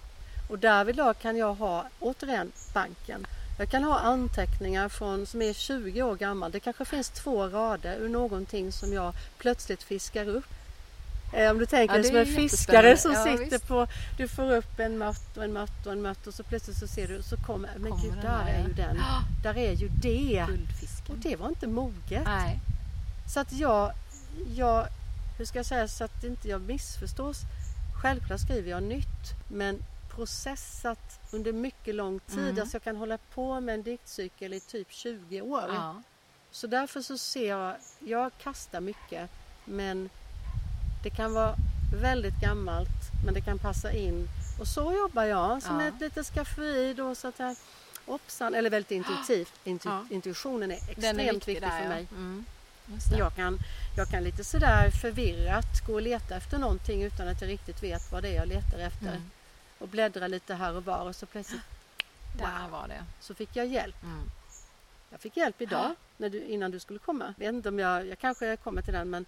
Och därvidlag kan jag ha, återigen, banken. Jag kan ha anteckningar från, som är 20 år gammal. Det kanske finns två rader ur någonting som jag plötsligt fiskar upp. Eh, Om du tänker Ja, dig som en fiskare som Ja, sitter visst. på... Du får upp en mört och en mört och en mört och så plötsligt så ser du så kommer... Men Kommer gud, där där, är ju den. Där är ju det. Och det var inte moget. Nej. Så att jag, jag, hur ska jag säga så att inte jag missförstås. Självklart skriver jag nytt men processat under mycket lång tid. Mm. Alltså jag kan hålla på med en diktcykel i typ 20 år. Ja. Så därför så ser jag, jag kastar mycket men det kan vara väldigt gammalt men det kan passa in. Och så jobbar jag som Ja. ett litet skafferi då så att jag Hoppsan, eller väldigt intuitivt. [GASPS] Intu, Ja. Intuitionen är extremt är viktig, viktig där, för ja. mig. Mm. Just det. Jag kan, jag kan lite sådär förvirrat gå och leta efter någonting utan att jag riktigt vet vad det är jag letar efter. Mm. Och bläddra lite här och var och så plötsligt Där var det. så fick jag hjälp. Mm. Jag fick hjälp idag när du, innan du skulle komma. Jag vet inte om jag, jag kanske kommer till den men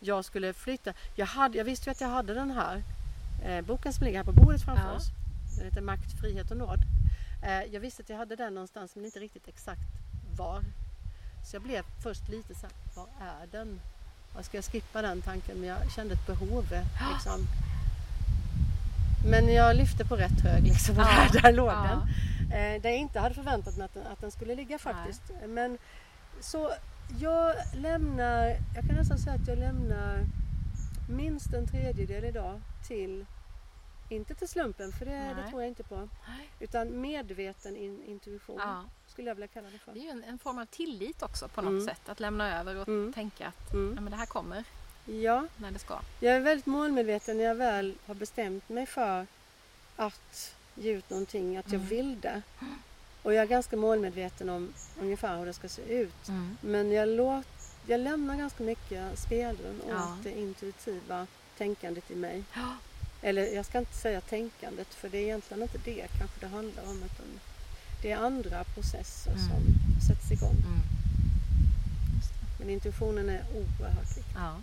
jag skulle flytta. Jag, hade, jag visste ju att jag hade den här eh, boken som ligger här på bordet framför Ja. oss. Den heter Makt, frihet och nåd. Eh, jag visste att jag hade den någonstans men inte riktigt exakt var. Så jag blev först lite så här, var är den? Jag ska jag skippa den tanken men jag kände ett behov. eh, Liksom. Men jag lyfte på rätt hög liksom och Ja. där, där låg Ja. den. Eh, där jag inte hade förväntat mig att den, att den skulle ligga faktiskt. Men så jag lämnar, jag kan nästan säga att jag lämnar minst en tredjedel idag till, inte till slumpen för det, det Nej. tror jag inte på, Nej. utan medveten in, intuition Ja. skulle jag vilja kalla det för. Det är ju en, en form av tillit också på något Mm. sätt. Att lämna över och Mm. tänka att Mm. men det här kommer Ja, när det ska. jag är väldigt målmedveten när jag väl har bestämt mig för att ge ut någonting, att jag Mm. vill det. Och jag är ganska målmedveten om ungefär hur det ska se ut. Mm. Men jag, låt, jag lämnar ganska mycket spelrum åt Ja. det intuitiva tänkandet i mig. Ja. Eller jag ska inte säga tänkandet för det är egentligen inte det kanske det handlar om. Utan det är andra processer Mm. som sätts igång. Mm. Men intuitionen är oerhört viktig. Ja.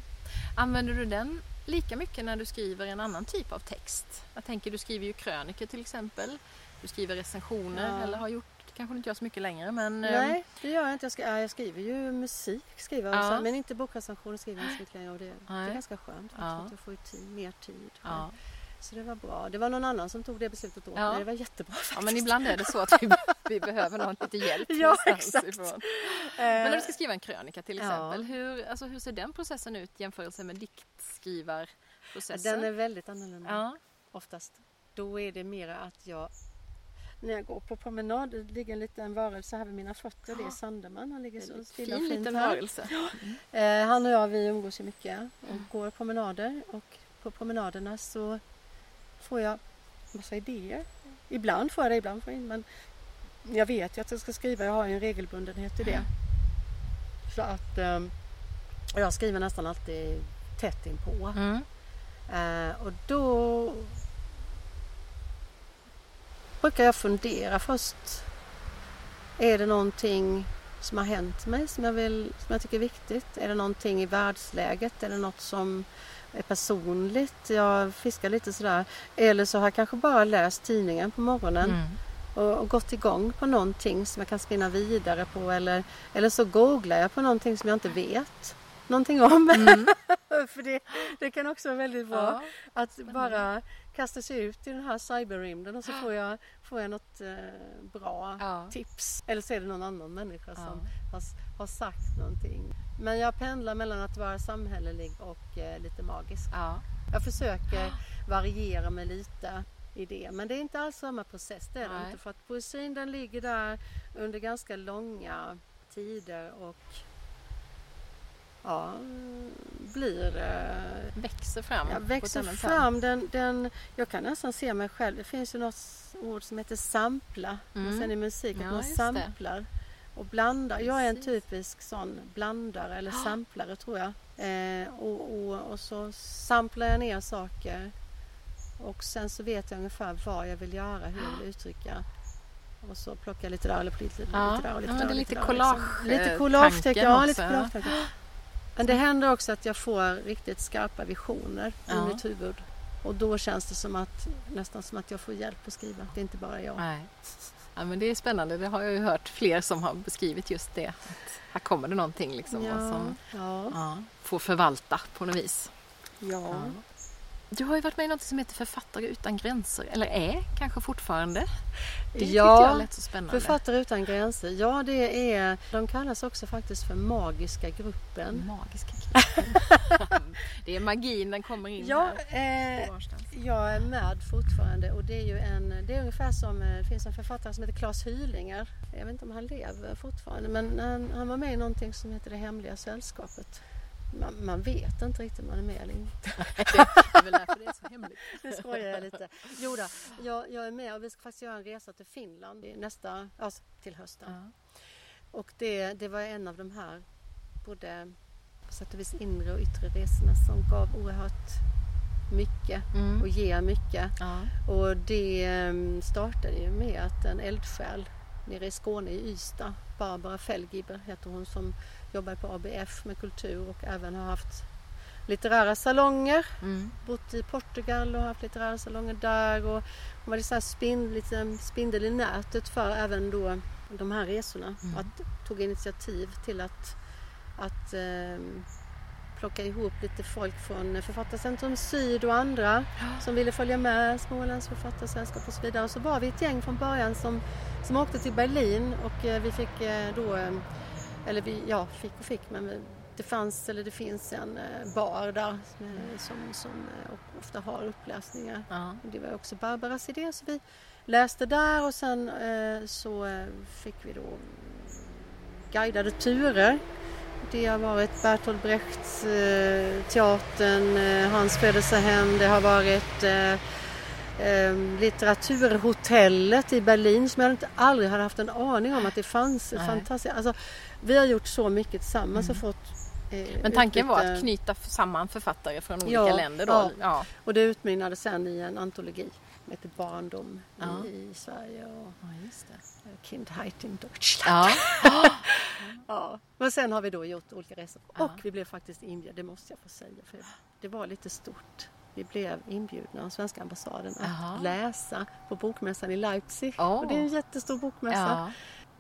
Använder du den lika mycket när du skriver en annan typ av text? Jag tänker du skriver ju krönikor till exempel. Du skriver recensioner Ja. eller har gjort, kanske inte gör så mycket längre men... ehm, Nej, det gör jag inte. Jag, ja, jag skriver ju musik, skriver Ja. också, men inte bokrecensioner skriver jag inte så mycket längre. Och det, det är ganska skönt faktiskt, Ja. att jag får tid, mer tid. Ja. Så det var bra. Det var någon annan som tog det beslutet åt Ja. mig. Det var jättebra faktiskt. ja men ibland är det så att vi, [LAUGHS] vi behöver någon lite hjälp Ja, exakt. ifrån. Eh, Men när du ska skriva en krönika till Ja. exempel, hur, alltså, hur ser den processen ut jämfört med diktskrivarprocessen? Den är väldigt annorlunda Ja, oftast. Då är det mera att jag när jag går på promenad, det ligger en liten varelse här vid mina fötter. Det är Sandeman. Han ligger så stilla och fin fint liten här. varelse. Eh, han och jag vi umgås ju mycket och går promenader och på promenaderna så får jag massa idéer. Ibland får jag det, ibland får jag inte. Men jag vet ju att jag ska skriva, jag har ju en regelbundenhet i det. Så att och jag skriver nästan alltid tätt inpå. Mm. Eh, och då brukar jag fundera först. Är det någonting som har hänt mig som jag, vill, som jag tycker är viktigt? Är det någonting i världsläget? Är det något som personligt? Jag fiskar lite sådär. Eller så har jag kanske bara läst tidningen på morgonen Mm. och, och gått igång på någonting som jag kan spinna vidare på eller, eller så googlar jag på någonting som jag inte vet någonting om. Mm. [LAUGHS] För det, det kan också vara väldigt bra ja, att bara kasta sig ut i den här cyberrymden och så får jag, får jag något eh, bra ja. tips. Eller så är det någon annan människa som har, har sagt någonting. Men jag pendlar mellan att vara samhällelig och eh, lite magisk. Jag försöker [GASPS] variera mig lite i det. Men det är inte alls samma process, det är det inte. För att poesin den ligger där under ganska långa tider och ja, blir... Eh, växer fram. Ja, växer fram. Den, den, jag kan nästan se mig själv. Det finns ju något ord som heter sampla. Mm. sen i musik, att ja, man samplar det. och blandar. Jag är en typisk sån blandare eller samplare tror jag. Eh, och, och, och så samplar jag ner saker och sen så vet jag ungefär vad jag vill göra, hur jag vill uttrycka. Och så plockar jag lite där och lite, ja. lite där och lite ja, där. Det är lite collage Lite collage ja, lite collage Men det händer också att jag får riktigt skarpa visioner ja. i mitt huvud. Och då känns det som att, nästan som att jag får hjälp att skriva. Det är inte bara jag. Nej. Ja, men det är spännande. Det har jag ju hört fler som har beskrivit just det. Att här kommer det någonting liksom ja, som ja. får förvalta på något vis. Ja. Du har ju varit med i något som heter Författare utan gränser, eller är kanske fortfarande. Det ja, jag lät så spännande. Författare utan gränser, ja det är, de kallas också faktiskt för Magiska gruppen. Magiska gruppen. [LAUGHS] det är magin, den kommer in ja, här. Eh, jag är med fortfarande och det är ju en, det är ungefär som, eh, det finns en författare som heter Claes Hylinger. Jag vet inte om han lever fortfarande men han, han var med i någonting som heter Det hemliga sällskapet man, man, vet inte riktigt om man är med eller inte. [LAUGHS] det är väl därför det är så hemligt. [LAUGHS] Nu skojar jag lite. Jo då, jag, jag är med och vi ska faktiskt göra en resa till Finland nästa, alltså till hösten. Uh -huh. Och det, det var en av de här både på sätt och vis inre och yttre resorna som gav oerhört mycket mm. och ger mycket. -huh. Och det ehm, startade ju med att en eldsjäl nere i Skåne i Ystad, Barbara Fellgiber heter hon som jobbar på ABF med kultur och även har haft litterära salonger. Mm. Bott i Portugal och haft litterära salonger där. Och hon var så spind, lite spindel i nätet för även då de här resorna. Mm. Att, tog initiativ till att, att eh, plocka ihop lite folk från Författarcentrum Syd och andra som ville följa med, Smålands författarsällskap och så vidare. Och så var vi ett gäng från början som, som åkte till Berlin och eh, vi fick eh, då eh, eller vi, ja, fick och fick, men det fanns, eller det finns en eh, bar där som, som eh, ofta har uppläsningar. Ja. Det var också Barbaras idé så vi läste där och sen eh, så fick vi då guidade turer. Det har varit Bertolt Brechts teatern, hans födelsehem, det har varit eh, litteraturhotellet i Berlin som jag inte, aldrig hade haft en aning om att det fanns. Fantastiskt. Alltså, vi har gjort så mycket tillsammans och mm. fått eh, Men tanken utbyte. var att knyta samman författare från olika ja, länder då? Ja. ja. och det utmynnade sen i en antologi som heter Barndom ja. i, i, Sverige och ja, det. Kindheit in Deutschland. Ja. [LAUGHS] ja. Men sen har vi då gjort olika resor och vi blev faktiskt inbjudna, det måste jag få säga, för det var lite stort. Vi blev inbjudna av svenska ambassaden att Aha. läsa på bokmässan i Leipzig. Oh. Och det är en jättestor bokmässa. Ja.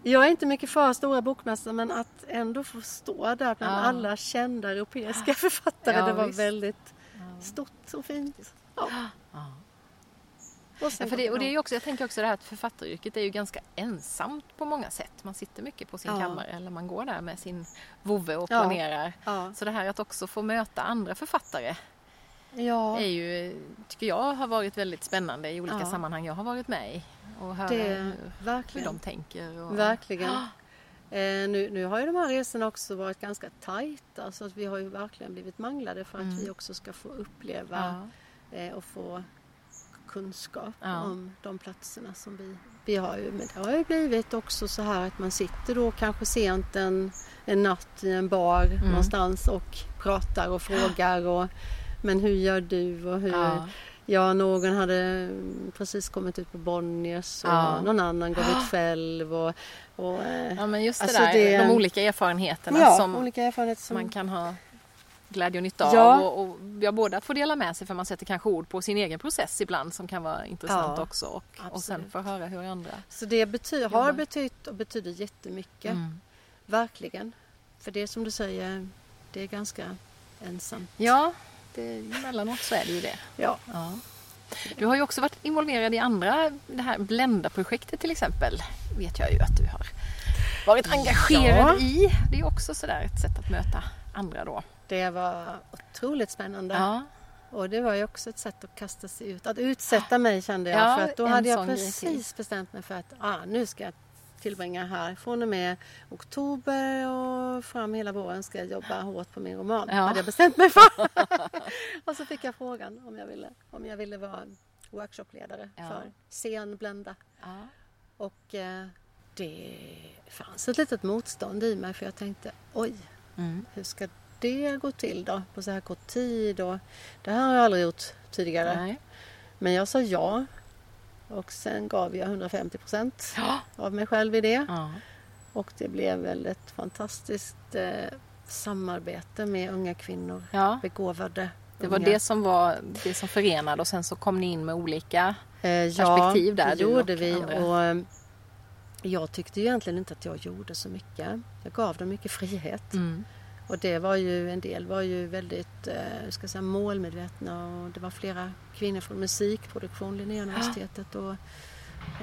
Jag är inte mycket för stora bokmässor men att ändå få stå där bland ja. alla kända europeiska författare, ja, det var visst. väldigt stort och fint. Ja. Och, det, och det är också, jag tänker också det här att författaryrket är ju ganska ensamt på många sätt. Man sitter mycket på sin kammare eller man går där med sin vovve och planerar. Så det här att också få möta andra författare ja. är ju, tycker jag har varit väldigt spännande i olika ja. sammanhang jag har varit med i. Och höra det, hur, verkligen. hur de tänker. Och, verkligen. Eh, nu, nu har ju de här resorna också varit ganska tajta så att vi har ju verkligen blivit manglade för att mm. vi också ska få uppleva ja. eh, och få kunskap ja. om de platserna som vi, vi har ju. Men det har ju blivit också så här att man sitter då kanske sent en, en natt i en bar mm. någonstans och pratar och frågar och men hur gör du och hur... Ja. Ja, någon hade precis kommit ut på Bonniers och ja. någon annan gav ut [GASPS] själv. Och, och, eh, ja, men just det alltså där, det, de olika erfarenheterna ja, som olika erfarenheter som man kan ha glädje och nytta Ja. av. Och, och ja, båda får dela med sig för man sätter kanske ord på sin egen process ibland som kan vara intressant Ja, också. Och, och sen få höra hur andra Så det bety- har betytt och betyder jättemycket. Mm. Verkligen. För det som du säger, det är ganska ensamt. Ja, det, emellanåt så är det ju det. Ja. Ja. Du har ju också varit involverad i andra, det här Blenda-projektet till exempel. vet jag ju att du har varit engagerad Ja. i. Det är också sådär ett sätt att möta andra då. Det var otroligt spännande. Ja, Och det var ju också ett sätt att kasta sig ut. Att utsätta mig kände jag. Ja, för att då hade jag grej precis bestämt mig för att ah, nu ska jag tillbringa här. Från och med oktober och fram hela våren ska jag jobba hårt på min roman. Ja. hade jag bestämt mig för. [LAUGHS] och så fick jag frågan om jag ville, om jag ville vara workshopledare Ja. för scenblända. ja. Och eh, det fanns ett litet motstånd i mig för jag tänkte oj, Mm. hur ska det gå till då på så här kort tid? Och det här har jag aldrig gjort tidigare. Nej. Men jag sa ja. Och sen gav jag 150 procent Ja. av mig själv i det. Ja. Och det blev ett fantastiskt eh, samarbete med unga kvinnor. ja, Begåvade det var unga. det som var det som förenade och sen så kom ni in med olika eh, perspektiv där, Ja, det gjorde vi. andra. Och, eh, jag tyckte ju egentligen inte att jag gjorde så mycket. Jag gav dem mycket frihet. mm. Och det var ju, en del var ju väldigt eh, ska säga, målmedvetna och det var flera kvinnor från musikproduktion, Linnéuniversitetet och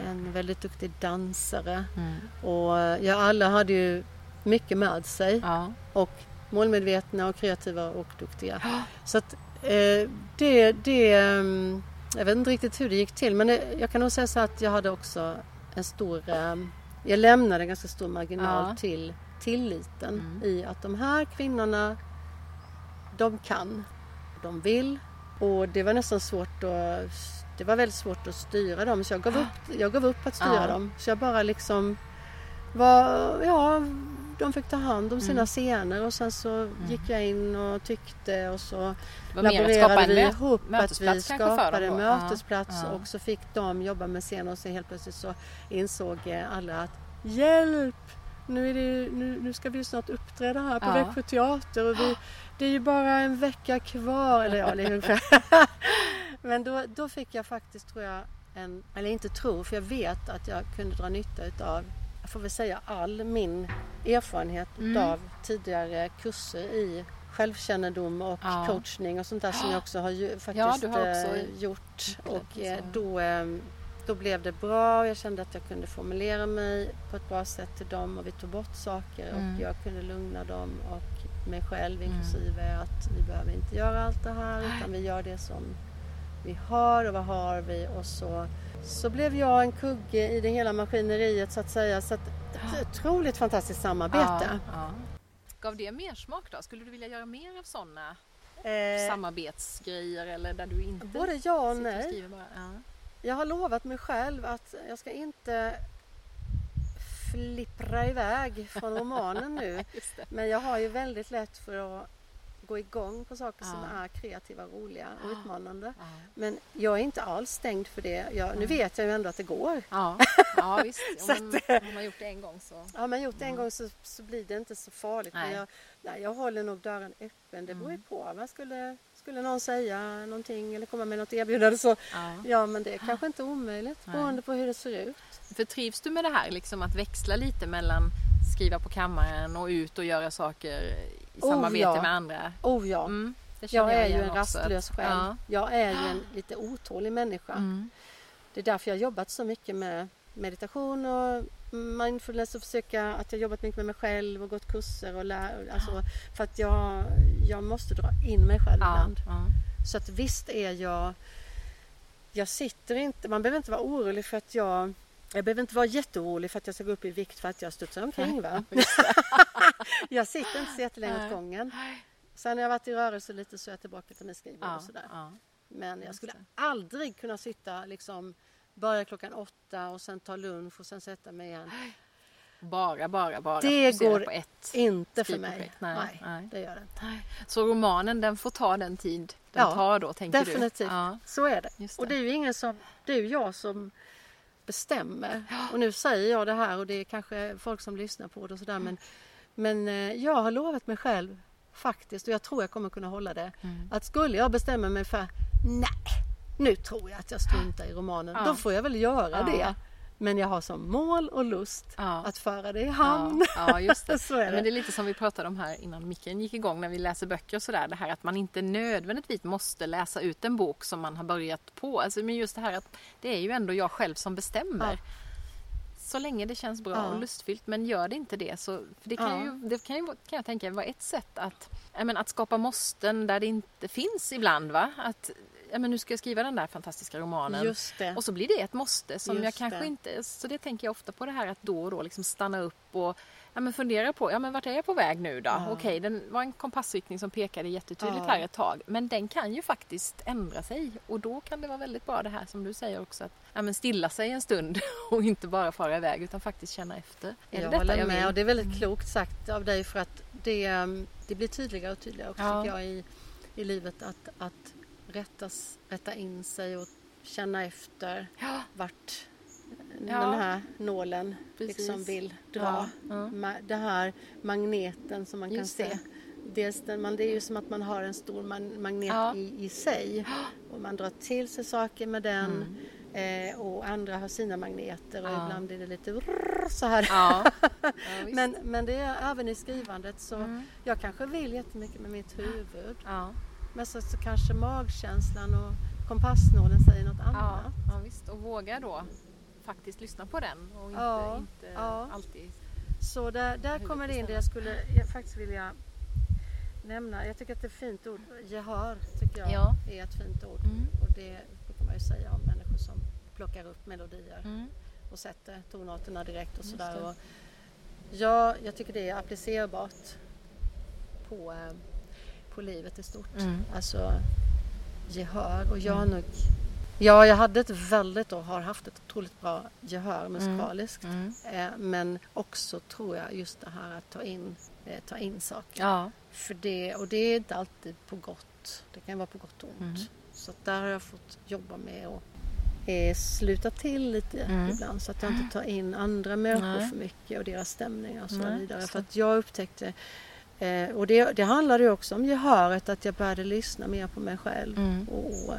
en väldigt duktig dansare. Mm. Och eh, ja, alla hade ju mycket med sig Ja. och målmedvetna och kreativa och duktiga. Så att eh, det, det, ehm, jag vet inte riktigt hur det gick till men det, jag kan nog säga så att jag hade också en stor, eh, jag lämnade en ganska stor marginal Ja. till tilliten Mm. i att de här kvinnorna, de kan, de vill och det var nästan svårt att, det var väldigt svårt att styra dem så jag gav upp, jag gav upp att styra Ja. dem. Så jag bara liksom var, ja, de fick ta hand om sina Mm. scener och sen så gick jag in och tyckte och så laborerade en vi ihop att vi skapade då. mötesplats och så fick de jobba med scen och så helt plötsligt så insåg alla att hjälp! Nu, är det, nu, nu ska vi ju snart uppträda här på Ja. Växjö teater och vi, det är ju bara en vecka kvar. Eller ja, det är ungefär. [LAUGHS] Men då, då fick jag faktiskt tror jag en, eller inte tro, för jag vet att jag kunde dra nytta utav, jag får väl säga all min erfarenhet Mm. utav tidigare kurser i självkännedom och Ja. coachning och sånt där som jag också har ju, faktiskt Ja, har också eh, gjort. Och eh, då, eh, då blev det bra. Jag kände att jag kunde formulera mig på ett bra sätt till dem och vi tog bort saker Mm. och jag kunde lugna dem och mig själv inklusive att vi behöver inte göra allt det här utan vi gör det som vi har och vad har vi och så, så blev jag en kugge i det hela maskineriet så att säga. Så att, ett otroligt fantastiskt samarbete. Ja, ja. Gav det mer smak då? Skulle du vilja göra mer av sådana Eh, samarbetsgrejer eller där du inte både ja och och nej. bara? Ja. Jag har lovat mig själv att jag ska inte flippra iväg från romanen nu. [LAUGHS] Men jag har ju väldigt lätt för att gå igång på saker som Ja. är kreativa, roliga och utmanande. Ja. Men jag är inte alls stängd för det. Jag, nu vet jag ju ändå att det går. Ja, ja visst. [LAUGHS] Så Om man, att, har man gjort det en gång så... Har man gjort det en gång så, så blir det inte så farligt. Men Nej. jag, nej, jag håller nog dörren öppen. Det beror ju Mm. på. Vad skulle, skulle någon säga någonting eller komma med något erbjudande så Ja. ja, men det är kanske inte omöjligt Nej. beroende på hur det ser ut. För trivs du med det här liksom att växla lite mellan skriva på kammaren och ut och göra saker i Oh, samarbete ja. med andra? Oh ja. Mm, känner Jag är ju en rastlös själ. Ja. Jag är ju en [GASPS] lite otålig människa. Mm. Det är därför jag har jobbat så mycket med meditation och mindfulness och försöka att jag har jobbat mycket med mig själv och gått kurser och lär, alltså, för att jag, jag måste dra in mig själv Ja. ibland. Ja. Så att visst är jag, jag sitter inte, man behöver inte vara orolig för att jag jag behöver inte vara jätteorolig för att jag ska gå upp i vikt för att jag studsar omkring. Va? [LAUGHS] [LAUGHS] jag sitter inte så jättelänge åt gången. Sen när jag varit i rörelse lite så är jag tillbaka till mitt skrivbord Ja. och sådär. Ja. Men jag skulle aldrig kunna sitta liksom börja klockan åtta och sen ta lunch och sen sätta mig igen. Bara, bara, bara Det går på ett. Inte för mig. Nej, Nej, nej. det gör det inte. Så romanen den får ta den tid den Ja, tar då tänker definitivt. du? Ja, Så är det. just Och det är ju ingen som, det är ju jag som bestämmer. Och nu säger jag det här och det är kanske folk som lyssnar på det och sådär men, men eh, jag har lovat mig själv faktiskt, och jag tror jag kommer kunna hålla det, Mm. att skulle jag bestämma mig för nej, nu tror jag att jag struntar i romanen, Ja. då får jag väl göra Ja. det. Men jag har som mål och lust Ja. att föra det i hamn. Ja, just det. [LAUGHS] Så är det. Men det är lite som vi pratade om här innan micken gick igång när vi läser böcker och sådär. Det här att man inte nödvändigtvis måste läsa ut en bok som man har börjat på. Alltså, men just det här att det är ju ändå jag själv som bestämmer. Så länge det känns bra Ja. och lustfyllt. Men gör det inte det så det kan, Ja. ju, det kan ju kan jag tänka vara ett sätt att, men, att skapa måsten där det inte finns ibland. Va? Att men nu ska jag skriva den där fantastiska romanen. Och så blir det ett måste som Just jag kanske det. inte... Så det tänker jag ofta på det här att då och då liksom stanna upp och ja, men fundera på ja, men vart är jag på väg nu då? Ja. Okej, den var en kompassriktning som pekade jättetydligt Ja. här ett tag. Men den kan ju faktiskt ändra sig och då kan det vara väldigt bra det här som du säger också att ja, men stilla sig en stund [LAUGHS] och inte bara fara iväg utan faktiskt känna efter. Är det jag håller jag med och det är väldigt klokt sagt av dig för att det, um, det blir tydligare och tydligare också Ja. tycker jag i, i livet att, att rättas, rätta in sig och känna efter Ja, vart Ja. den här nålen Precis. liksom vill dra. Ja, ja. Det här magneten som man Just kan det. se. Dels den, man, det är ju som att man har en stor man, magnet Ja. i, i sig. [GASPS] Och man drar till sig saker med den. Eh, och andra har sina magneter och Mm. Ja. ibland blir det lite vrrr, så här. ja. [LAUGHS] ja. [LAUGHS] Men, men det är även i skrivandet så Mm. jag kanske vill jättemycket med mitt huvud. ja. Men så, så kanske magkänslan och kompassnålen säger något Ja, annat. ja, visst. Och våga då faktiskt lyssna på den och inte, Ja, inte ja. alltid... Så där, där kommer det in det jag skulle jag faktiskt vilja nämna. Jag tycker att det är ett fint ord. Gehör tycker jag Ja. är ett fint ord. Mm. Och det brukar man ju säga om människor som plockar upp melodier Mm. och sätter tonarterna direkt och sådär. Och ja, jag tycker det är applicerbart på, eh, på livet i stort. Mm. Alltså gehör och jag har nog Ja, jag hade ett väldigt och har haft ett otroligt bra gehör musikaliskt. Mm. Eh, men också tror jag just det här att ta in, eh, ta in saker. Ja. För det, och det är inte alltid på gott. Det kan vara på gott och ont. Mm. Så där har jag fått jobba med och eh, sluta till lite Mm. ibland så att jag inte tar in andra människor Nej. för mycket och deras stämningar och så Nej, vidare. just För att jag upptäckte eh, och det, det handlade ju också om gehöret, att jag började lyssna mer på mig själv. Mm. Och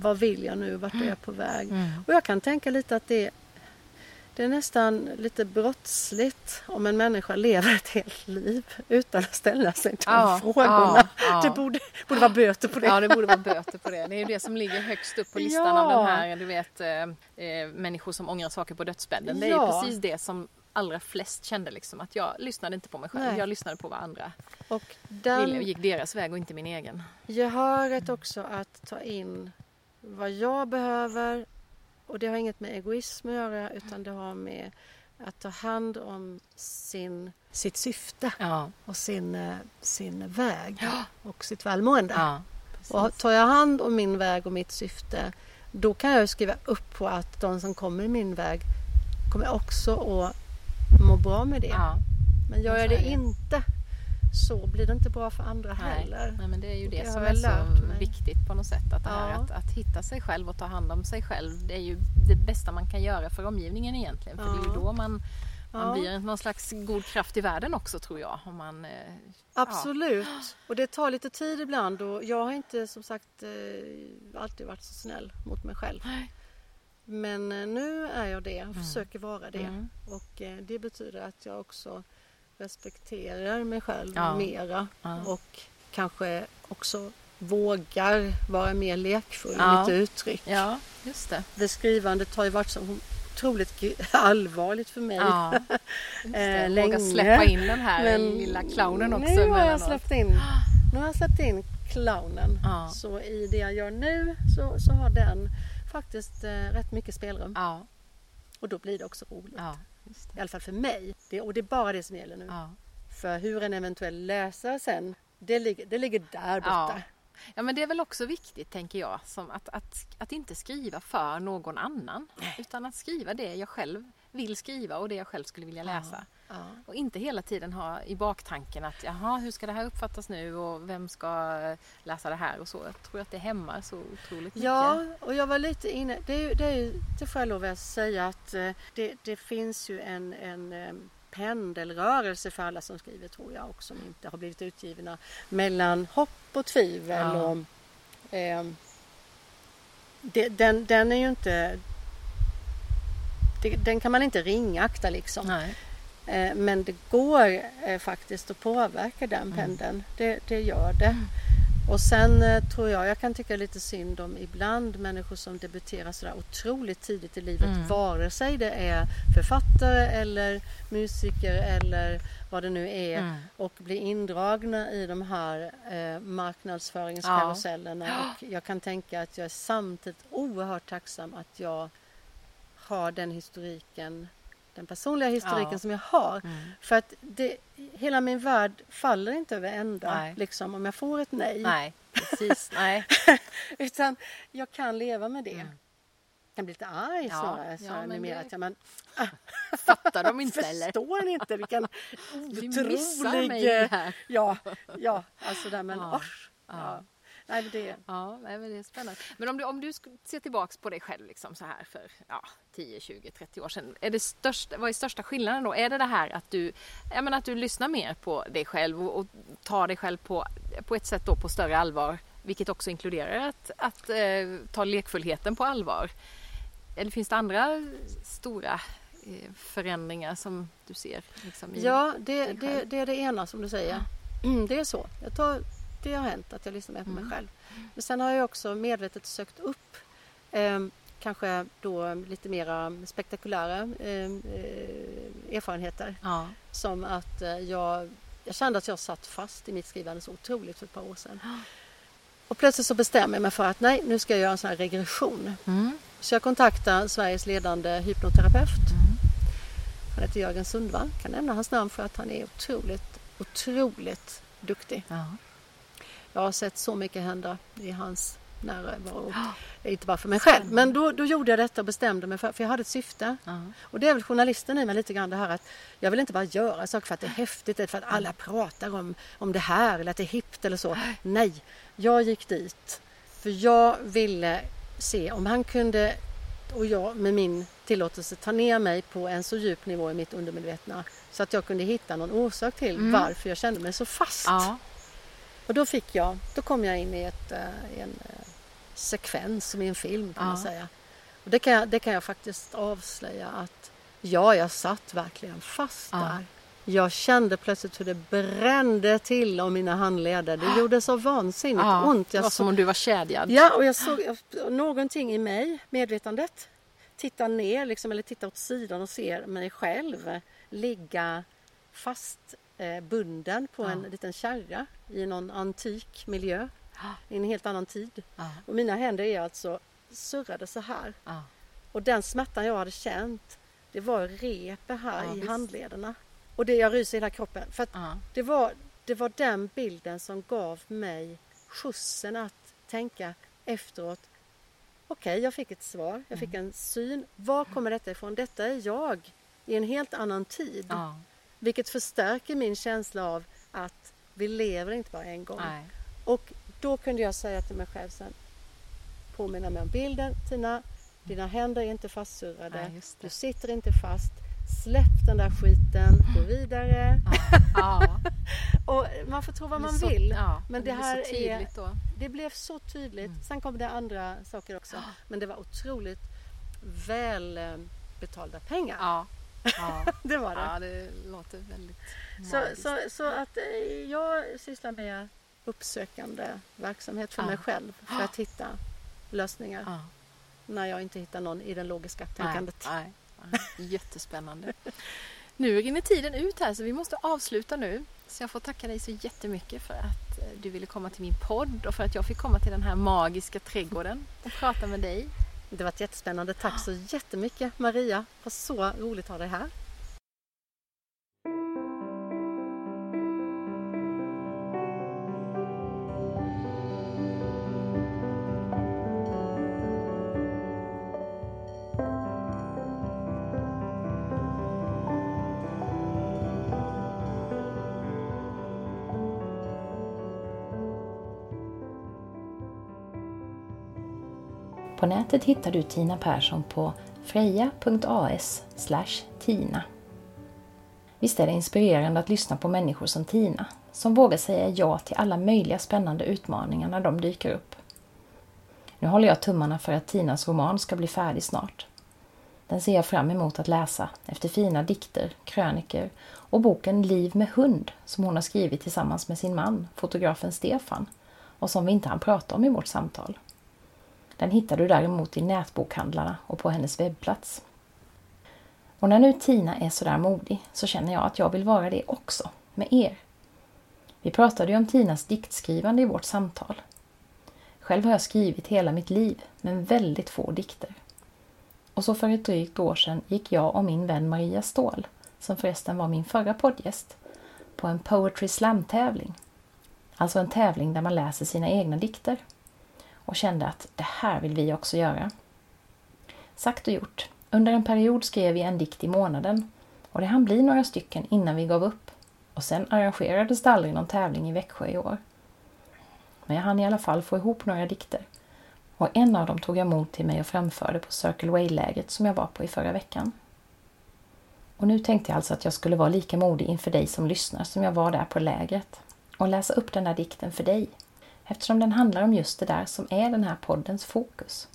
vad vill jag nu? Vart är jag på väg? Mm. Och jag kan tänka lite att det, det är nästan lite brottsligt om en människa lever ett helt liv utan att ställa sig de Ja, frågorna. ja. Det borde, borde vara böter på det. Ja, det borde vara böter på det. Det är ju det som ligger högst upp på listan Ja. av den här, du vet, eh, eh, människor som ångrar saker på dödsbädden. Det är ju precis det som allra flest kände liksom, att jag lyssnade inte på mig själv, Nej. jag lyssnade på vad andra Och ville och den gick deras väg och inte min egen. gehöret också att ta in vad jag behöver och det har inget med egoism att göra utan det har med att ta hand om sin, sitt syfte Ja, och sin, eh, sin väg och sitt välmående. ja. Och tar jag hand om min väg och mitt syfte då kan jag skriva upp på att de som kommer i min väg kommer också att må bra med det. ja. Men gör jag det. inte så blir det inte bra för andra Nej. heller. Nej, men det är ju det, det som är så mig. viktigt på något sätt. Att, det här, Ja. att, att hitta sig själv och ta hand om sig själv. Det är ju det bästa man kan göra för omgivningen egentligen. För det är ju Ja. då man, man Ja. blir någon slags god kraft i världen också tror jag. Om man, eh, Absolut. Och det tar lite tid ibland och jag har inte som sagt eh, alltid varit så snäll mot mig själv. Nej. Men eh, nu är jag det och försöker vara det. Mm. Och det betyder att jag också respekterar mig själv Ja. mera Ja. och kanske också vågar vara mer lekfull Ja. i mitt uttryck. Ja, just det. Det skrivandet har ju varit så otroligt allvarligt för mig. Ja, det. [LAUGHS] Eh, Våga länge. släppa in den här Men lilla clownen också. Nu har jag släppt in, nu har jag släppt in clownen. Ja. Så i det jag gör nu så, så har den faktiskt eh, rätt mycket spelrum. Ja, Och då blir det också roligt. ja, just I det. alla fall för mig. Det, och det är bara det som gäller nu. Ja. För hur en eventuell läsare sen, det ligger, det ligger där borta. Ja men det är väl också viktigt tänker jag som att, att, att inte skriva för någon annan utan att skriva det jag själv vill skriva och det jag själv skulle vilja läsa. Ja. Och inte hela tiden ha i baktanken att jaha hur ska det här uppfattas nu och vem ska läsa det här och så. Jag tror att det hämmar så otroligt mycket. Ja, och jag var lite inne, det, är det, är det får jag lov att säga att eh, det, det finns ju en, en eh, pendelrörelse för alla som skriver tror jag och som inte har blivit utgivna mellan hopp och tvivel. Ja. Och, eh, det, den, den är ju inte det, den kan man inte ringakta liksom. Nej. Eh, men det går eh, faktiskt att påverka den Mm. pendeln. Det, det gör det. Och sen eh, tror jag, jag kan tycka lite synd om ibland människor som debuterar sådär otroligt tidigt i livet. Mm. Vare sig det är författare eller musiker eller vad det nu är. Mm. Och blir indragna i de här eh, marknadsföringskarusellerna. Och jag kan tänka att jag är samtidigt oerhört tacksam att jag har den historiken den personliga historiken Ja. som jag har. Mm. För att det, hela min värld faller inte över ända liksom, om jag får ett nej. Nej, precis. Nej. [LAUGHS] Utan jag kan leva med det. Mm. Jag kan bli lite arg Ja, snarare. ja, snarare men numera. det- Att jag, men, [LAUGHS] Fattar de inte [LAUGHS] eller? förstår ni inte vilken Vi missar otrolig... mig här. Ja, ja, alltså där men Ja, ja. Ja. Nej, det, Ja, nej, men det är spännande. Men om du, om du ser tillbaks på dig själv liksom så här för ja, 10, 20, 30 år sedan. Är det största, vad är största skillnaden då? Är det det här att du, jag menar, att du lyssnar mer på dig själv och, och tar dig själv på, på ett sätt då på större allvar? Vilket också inkluderar att, att eh, ta lekfullheten på allvar. Eller finns det andra stora eh, förändringar som du ser? Liksom, ja det, det, det är det ena som du säger. Mm, det är så. Jag tar, det har hänt att jag lyssnar mer på Mm. mig själv. Men sen har jag också medvetet sökt upp eh, kanske då lite mera spektakulära eh, eh, erfarenheter. Ja. Som att eh, jag, jag kände att jag satt fast i mitt skrivande så otroligt för ett par år sedan. Och plötsligt så bestämmer jag mig för att nej, nu ska jag göra en sån här regression. Mm. Så jag kontaktar Sveriges ledande hypnoterapeut. Mm. Han heter Jörgen Sundvall. Kan nämna hans namn för att han är otroligt, otroligt duktig. Ja. Jag har sett så mycket hända i hans närvaro. Inte bara för mig själv. Men då, då gjorde jag detta och bestämde mig för, för jag hade ett syfte. Ja. Och det är väl journalisten i mig lite grann det här att jag vill inte bara göra saker för att det är häftigt eller för att alla pratar om, om det här eller att det är hippt eller så. Nej, jag gick dit för jag ville se om han kunde och jag med min tillåtelse ta ner mig på en så djup nivå i mitt undermedvetna så att jag kunde hitta någon orsak till Mm. varför jag kände mig så fast. Ja. Och då fick jag, då kom jag in i ett, eh, en eh, sekvens som i en film kan man Ja. säga. Och det, kan jag, det kan jag faktiskt avslöja att ja, jag satt verkligen fast Ja. där. Jag kände plötsligt hur det brände till om mina handleder. Det gjorde så vansinnigt Ja, ont. det Jag var så- som om du var kedjad. Ja, och jag såg jag- någonting i mig, medvetandet, titta ner liksom, eller titta åt sidan och ser mig själv ligga fast bunden på en Ja. liten kärra i någon antik miljö Ja. i en helt annan tid. Ja. Och mina händer är alltså surrade så här. Ja. Och den smärtan jag hade känt, det var repet här Ja, i visst. handlederna. Och det, jag ryser i hela kroppen. För Ja. det var, det var den bilden som gav mig skjutsen att tänka efteråt. Okej, jag fick ett svar, jag fick en syn. Var kommer detta ifrån? Detta är jag i en helt annan tid. Ja. Vilket förstärker min känsla av att vi lever inte bara en gång. Nej. Och då kunde jag säga till mig själv sen, påminna mig om bilden. Tina, dina händer är inte fastsurrade. Det. Du sitter inte fast. Släpp den där skiten, gå vidare. Ja. [LAUGHS] Och man får tro vad man så- vill. Ja, Men det det här är- då. Det blev så tydligt. Mm. Sen kom det andra saker också. Men det var otroligt väl eh, betalda pengar. Ja. [LAUGHS] Det var det. ja, det låter väldigt Så, magiskt. så, så att eh, jag sysslar med uppsökande verksamhet för Ja. mig själv för att hitta lösningar Ja. när jag inte hittar någon i det logiska tänkandet. Nej, nej, nej. [LAUGHS] Jättespännande. Nu rinner tiden ut här så vi måste avsluta nu. Så jag får tacka dig så jättemycket för att eh, du ville komma till min podd och för att jag fick komma till den här magiska trädgården och prata med dig. Det var jättespännande. Tack så jättemycket Maria. Det var så roligt att ha dig här. På nätet hittar du Tina Persson på freja.as tina. Visst är det inspirerande att lyssna på människor som Tina, som vågar säga ja till alla möjliga spännande utmaningar när de dyker upp. Nu håller jag tummarna för att Tinas roman ska bli färdig snart. Den ser jag fram emot att läsa efter fina dikter, kröniker och boken Liv med hund som hon har skrivit tillsammans med sin man, fotografen Stefan, och som vi inte hann prata om i vårt samtal. Den hittar du däremot i nätbokhandlarna och på hennes webbplats. Och när nu Tina är sådär modig så känner jag att jag vill vara det också, med er. Vi pratade ju om Tinas diktskrivande i vårt samtal. Själv har jag skrivit hela mitt liv, men väldigt få dikter. Och så för ett drygt år sedan gick jag och min vän Maria Ståhl, som förresten var min förra poddgäst, på en Poetry Slam-tävling. Alltså en tävling där man läser sina egna dikter. Och kände att det här vill vi också göra. Sagt och gjort. Under en period skrev vi en dikt i månaden och det hann bli några stycken innan vi gav upp. Och sen arrangerades det aldrig någon tävling i Växjö i år. Men jag hann i alla fall få ihop några dikter. Och en av dem tog jag emot till mig och framförde på Circle Way-lägret som jag var på i förra veckan. Och nu tänkte jag alltså att jag skulle vara lika modig inför dig som lyssnar som jag var där på lägret och läsa upp den här dikten för dig eftersom den handlar om just det där som är den här poddens fokus.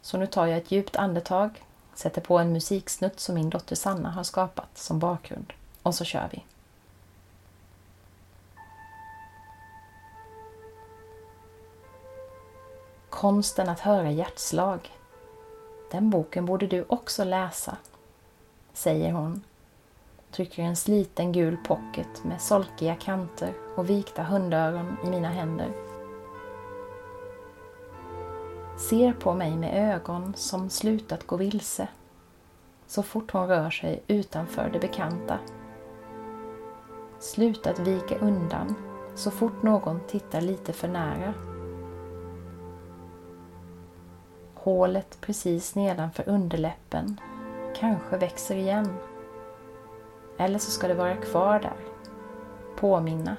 Så nu tar jag ett djupt andetag, sätter på en musiksnutt som min dotter Sanna har skapat som bakgrund och så kör vi. Konsten att höra hjärtslag. Den boken borde du också läsa, säger hon. Trycker en sliten gul pocket med solkiga kanter och vikta hundöron i mina händer. Ser på mig med ögon som slutat gå vilse så fort hon rör sig utanför det bekanta. Slutat vika undan så fort någon tittar lite för nära Hålet precis nedanför underläppen kanske växer igen. Eller så ska det vara kvar där. Påminna.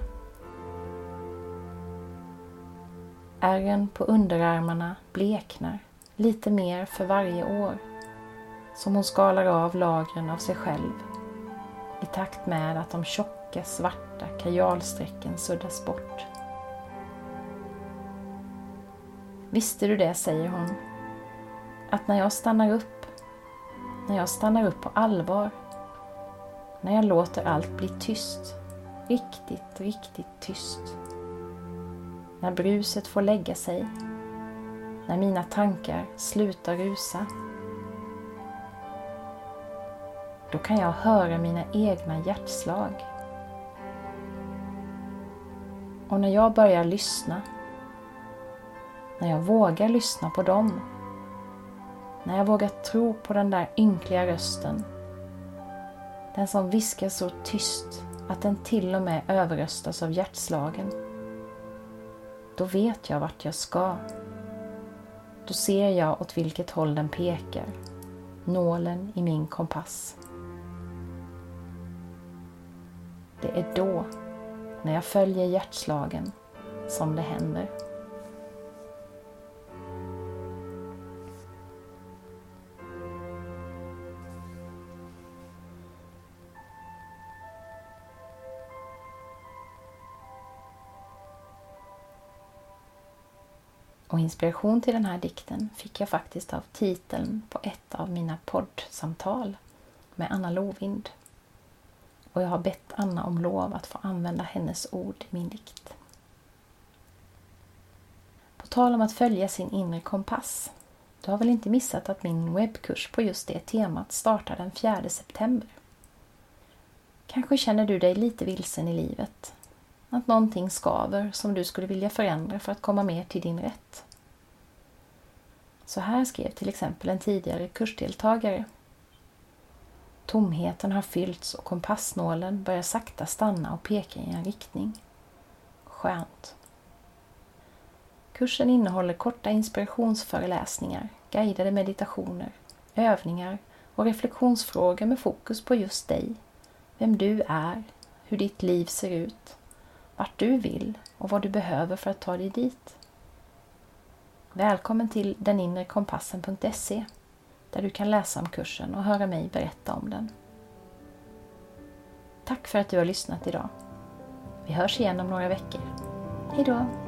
Ärren på underarmarna bleknar lite mer för varje år. Som hon skalar av lagren av sig själv i takt med att de tjocka svarta kajalstrecken suddas bort. Visste du det, säger hon att när jag stannar upp, när jag stannar upp på allvar, när jag låter allt bli tyst, riktigt, riktigt tyst. När bruset får lägga sig, när mina tankar slutar rusa. Då kan jag höra mina egna hjärtslag. Och när jag börjar lyssna, när jag vågar lyssna på dem när jag vågar tro på den där ynkliga rösten. Den som viskar så tyst att den till och med överröstas av hjärtslagen. Då vet jag vart jag ska. Då ser jag åt vilket håll den pekar. Nålen i min kompass. Det är då, när jag följer hjärtslagen, som det händer. Och inspiration till den här dikten fick jag faktiskt av titeln på ett av mina poddsamtal med Anna Lovind. Och jag har bett Anna om lov att få använda hennes ord i min dikt. På tal om att följa sin inre kompass. Du har väl inte missat att min webbkurs på just det temat startar den 4 september? Kanske känner du dig lite vilsen i livet att någonting skaver som du skulle vilja förändra för att komma mer till din rätt. Så här skrev till exempel en tidigare kursdeltagare. Tomheten har fyllts och kompassnålen börjar sakta stanna och peka i en riktning. Skönt. Kursen innehåller korta inspirationsföreläsningar, guidade meditationer, övningar och reflektionsfrågor med fokus på just dig, vem du är, hur ditt liv ser ut vart du vill och vad du behöver för att ta dig dit. Välkommen till deninrekompassen.se där du kan läsa om kursen och höra mig berätta om den. Tack för att du har lyssnat idag. Vi hörs igen om några veckor. Hejdå!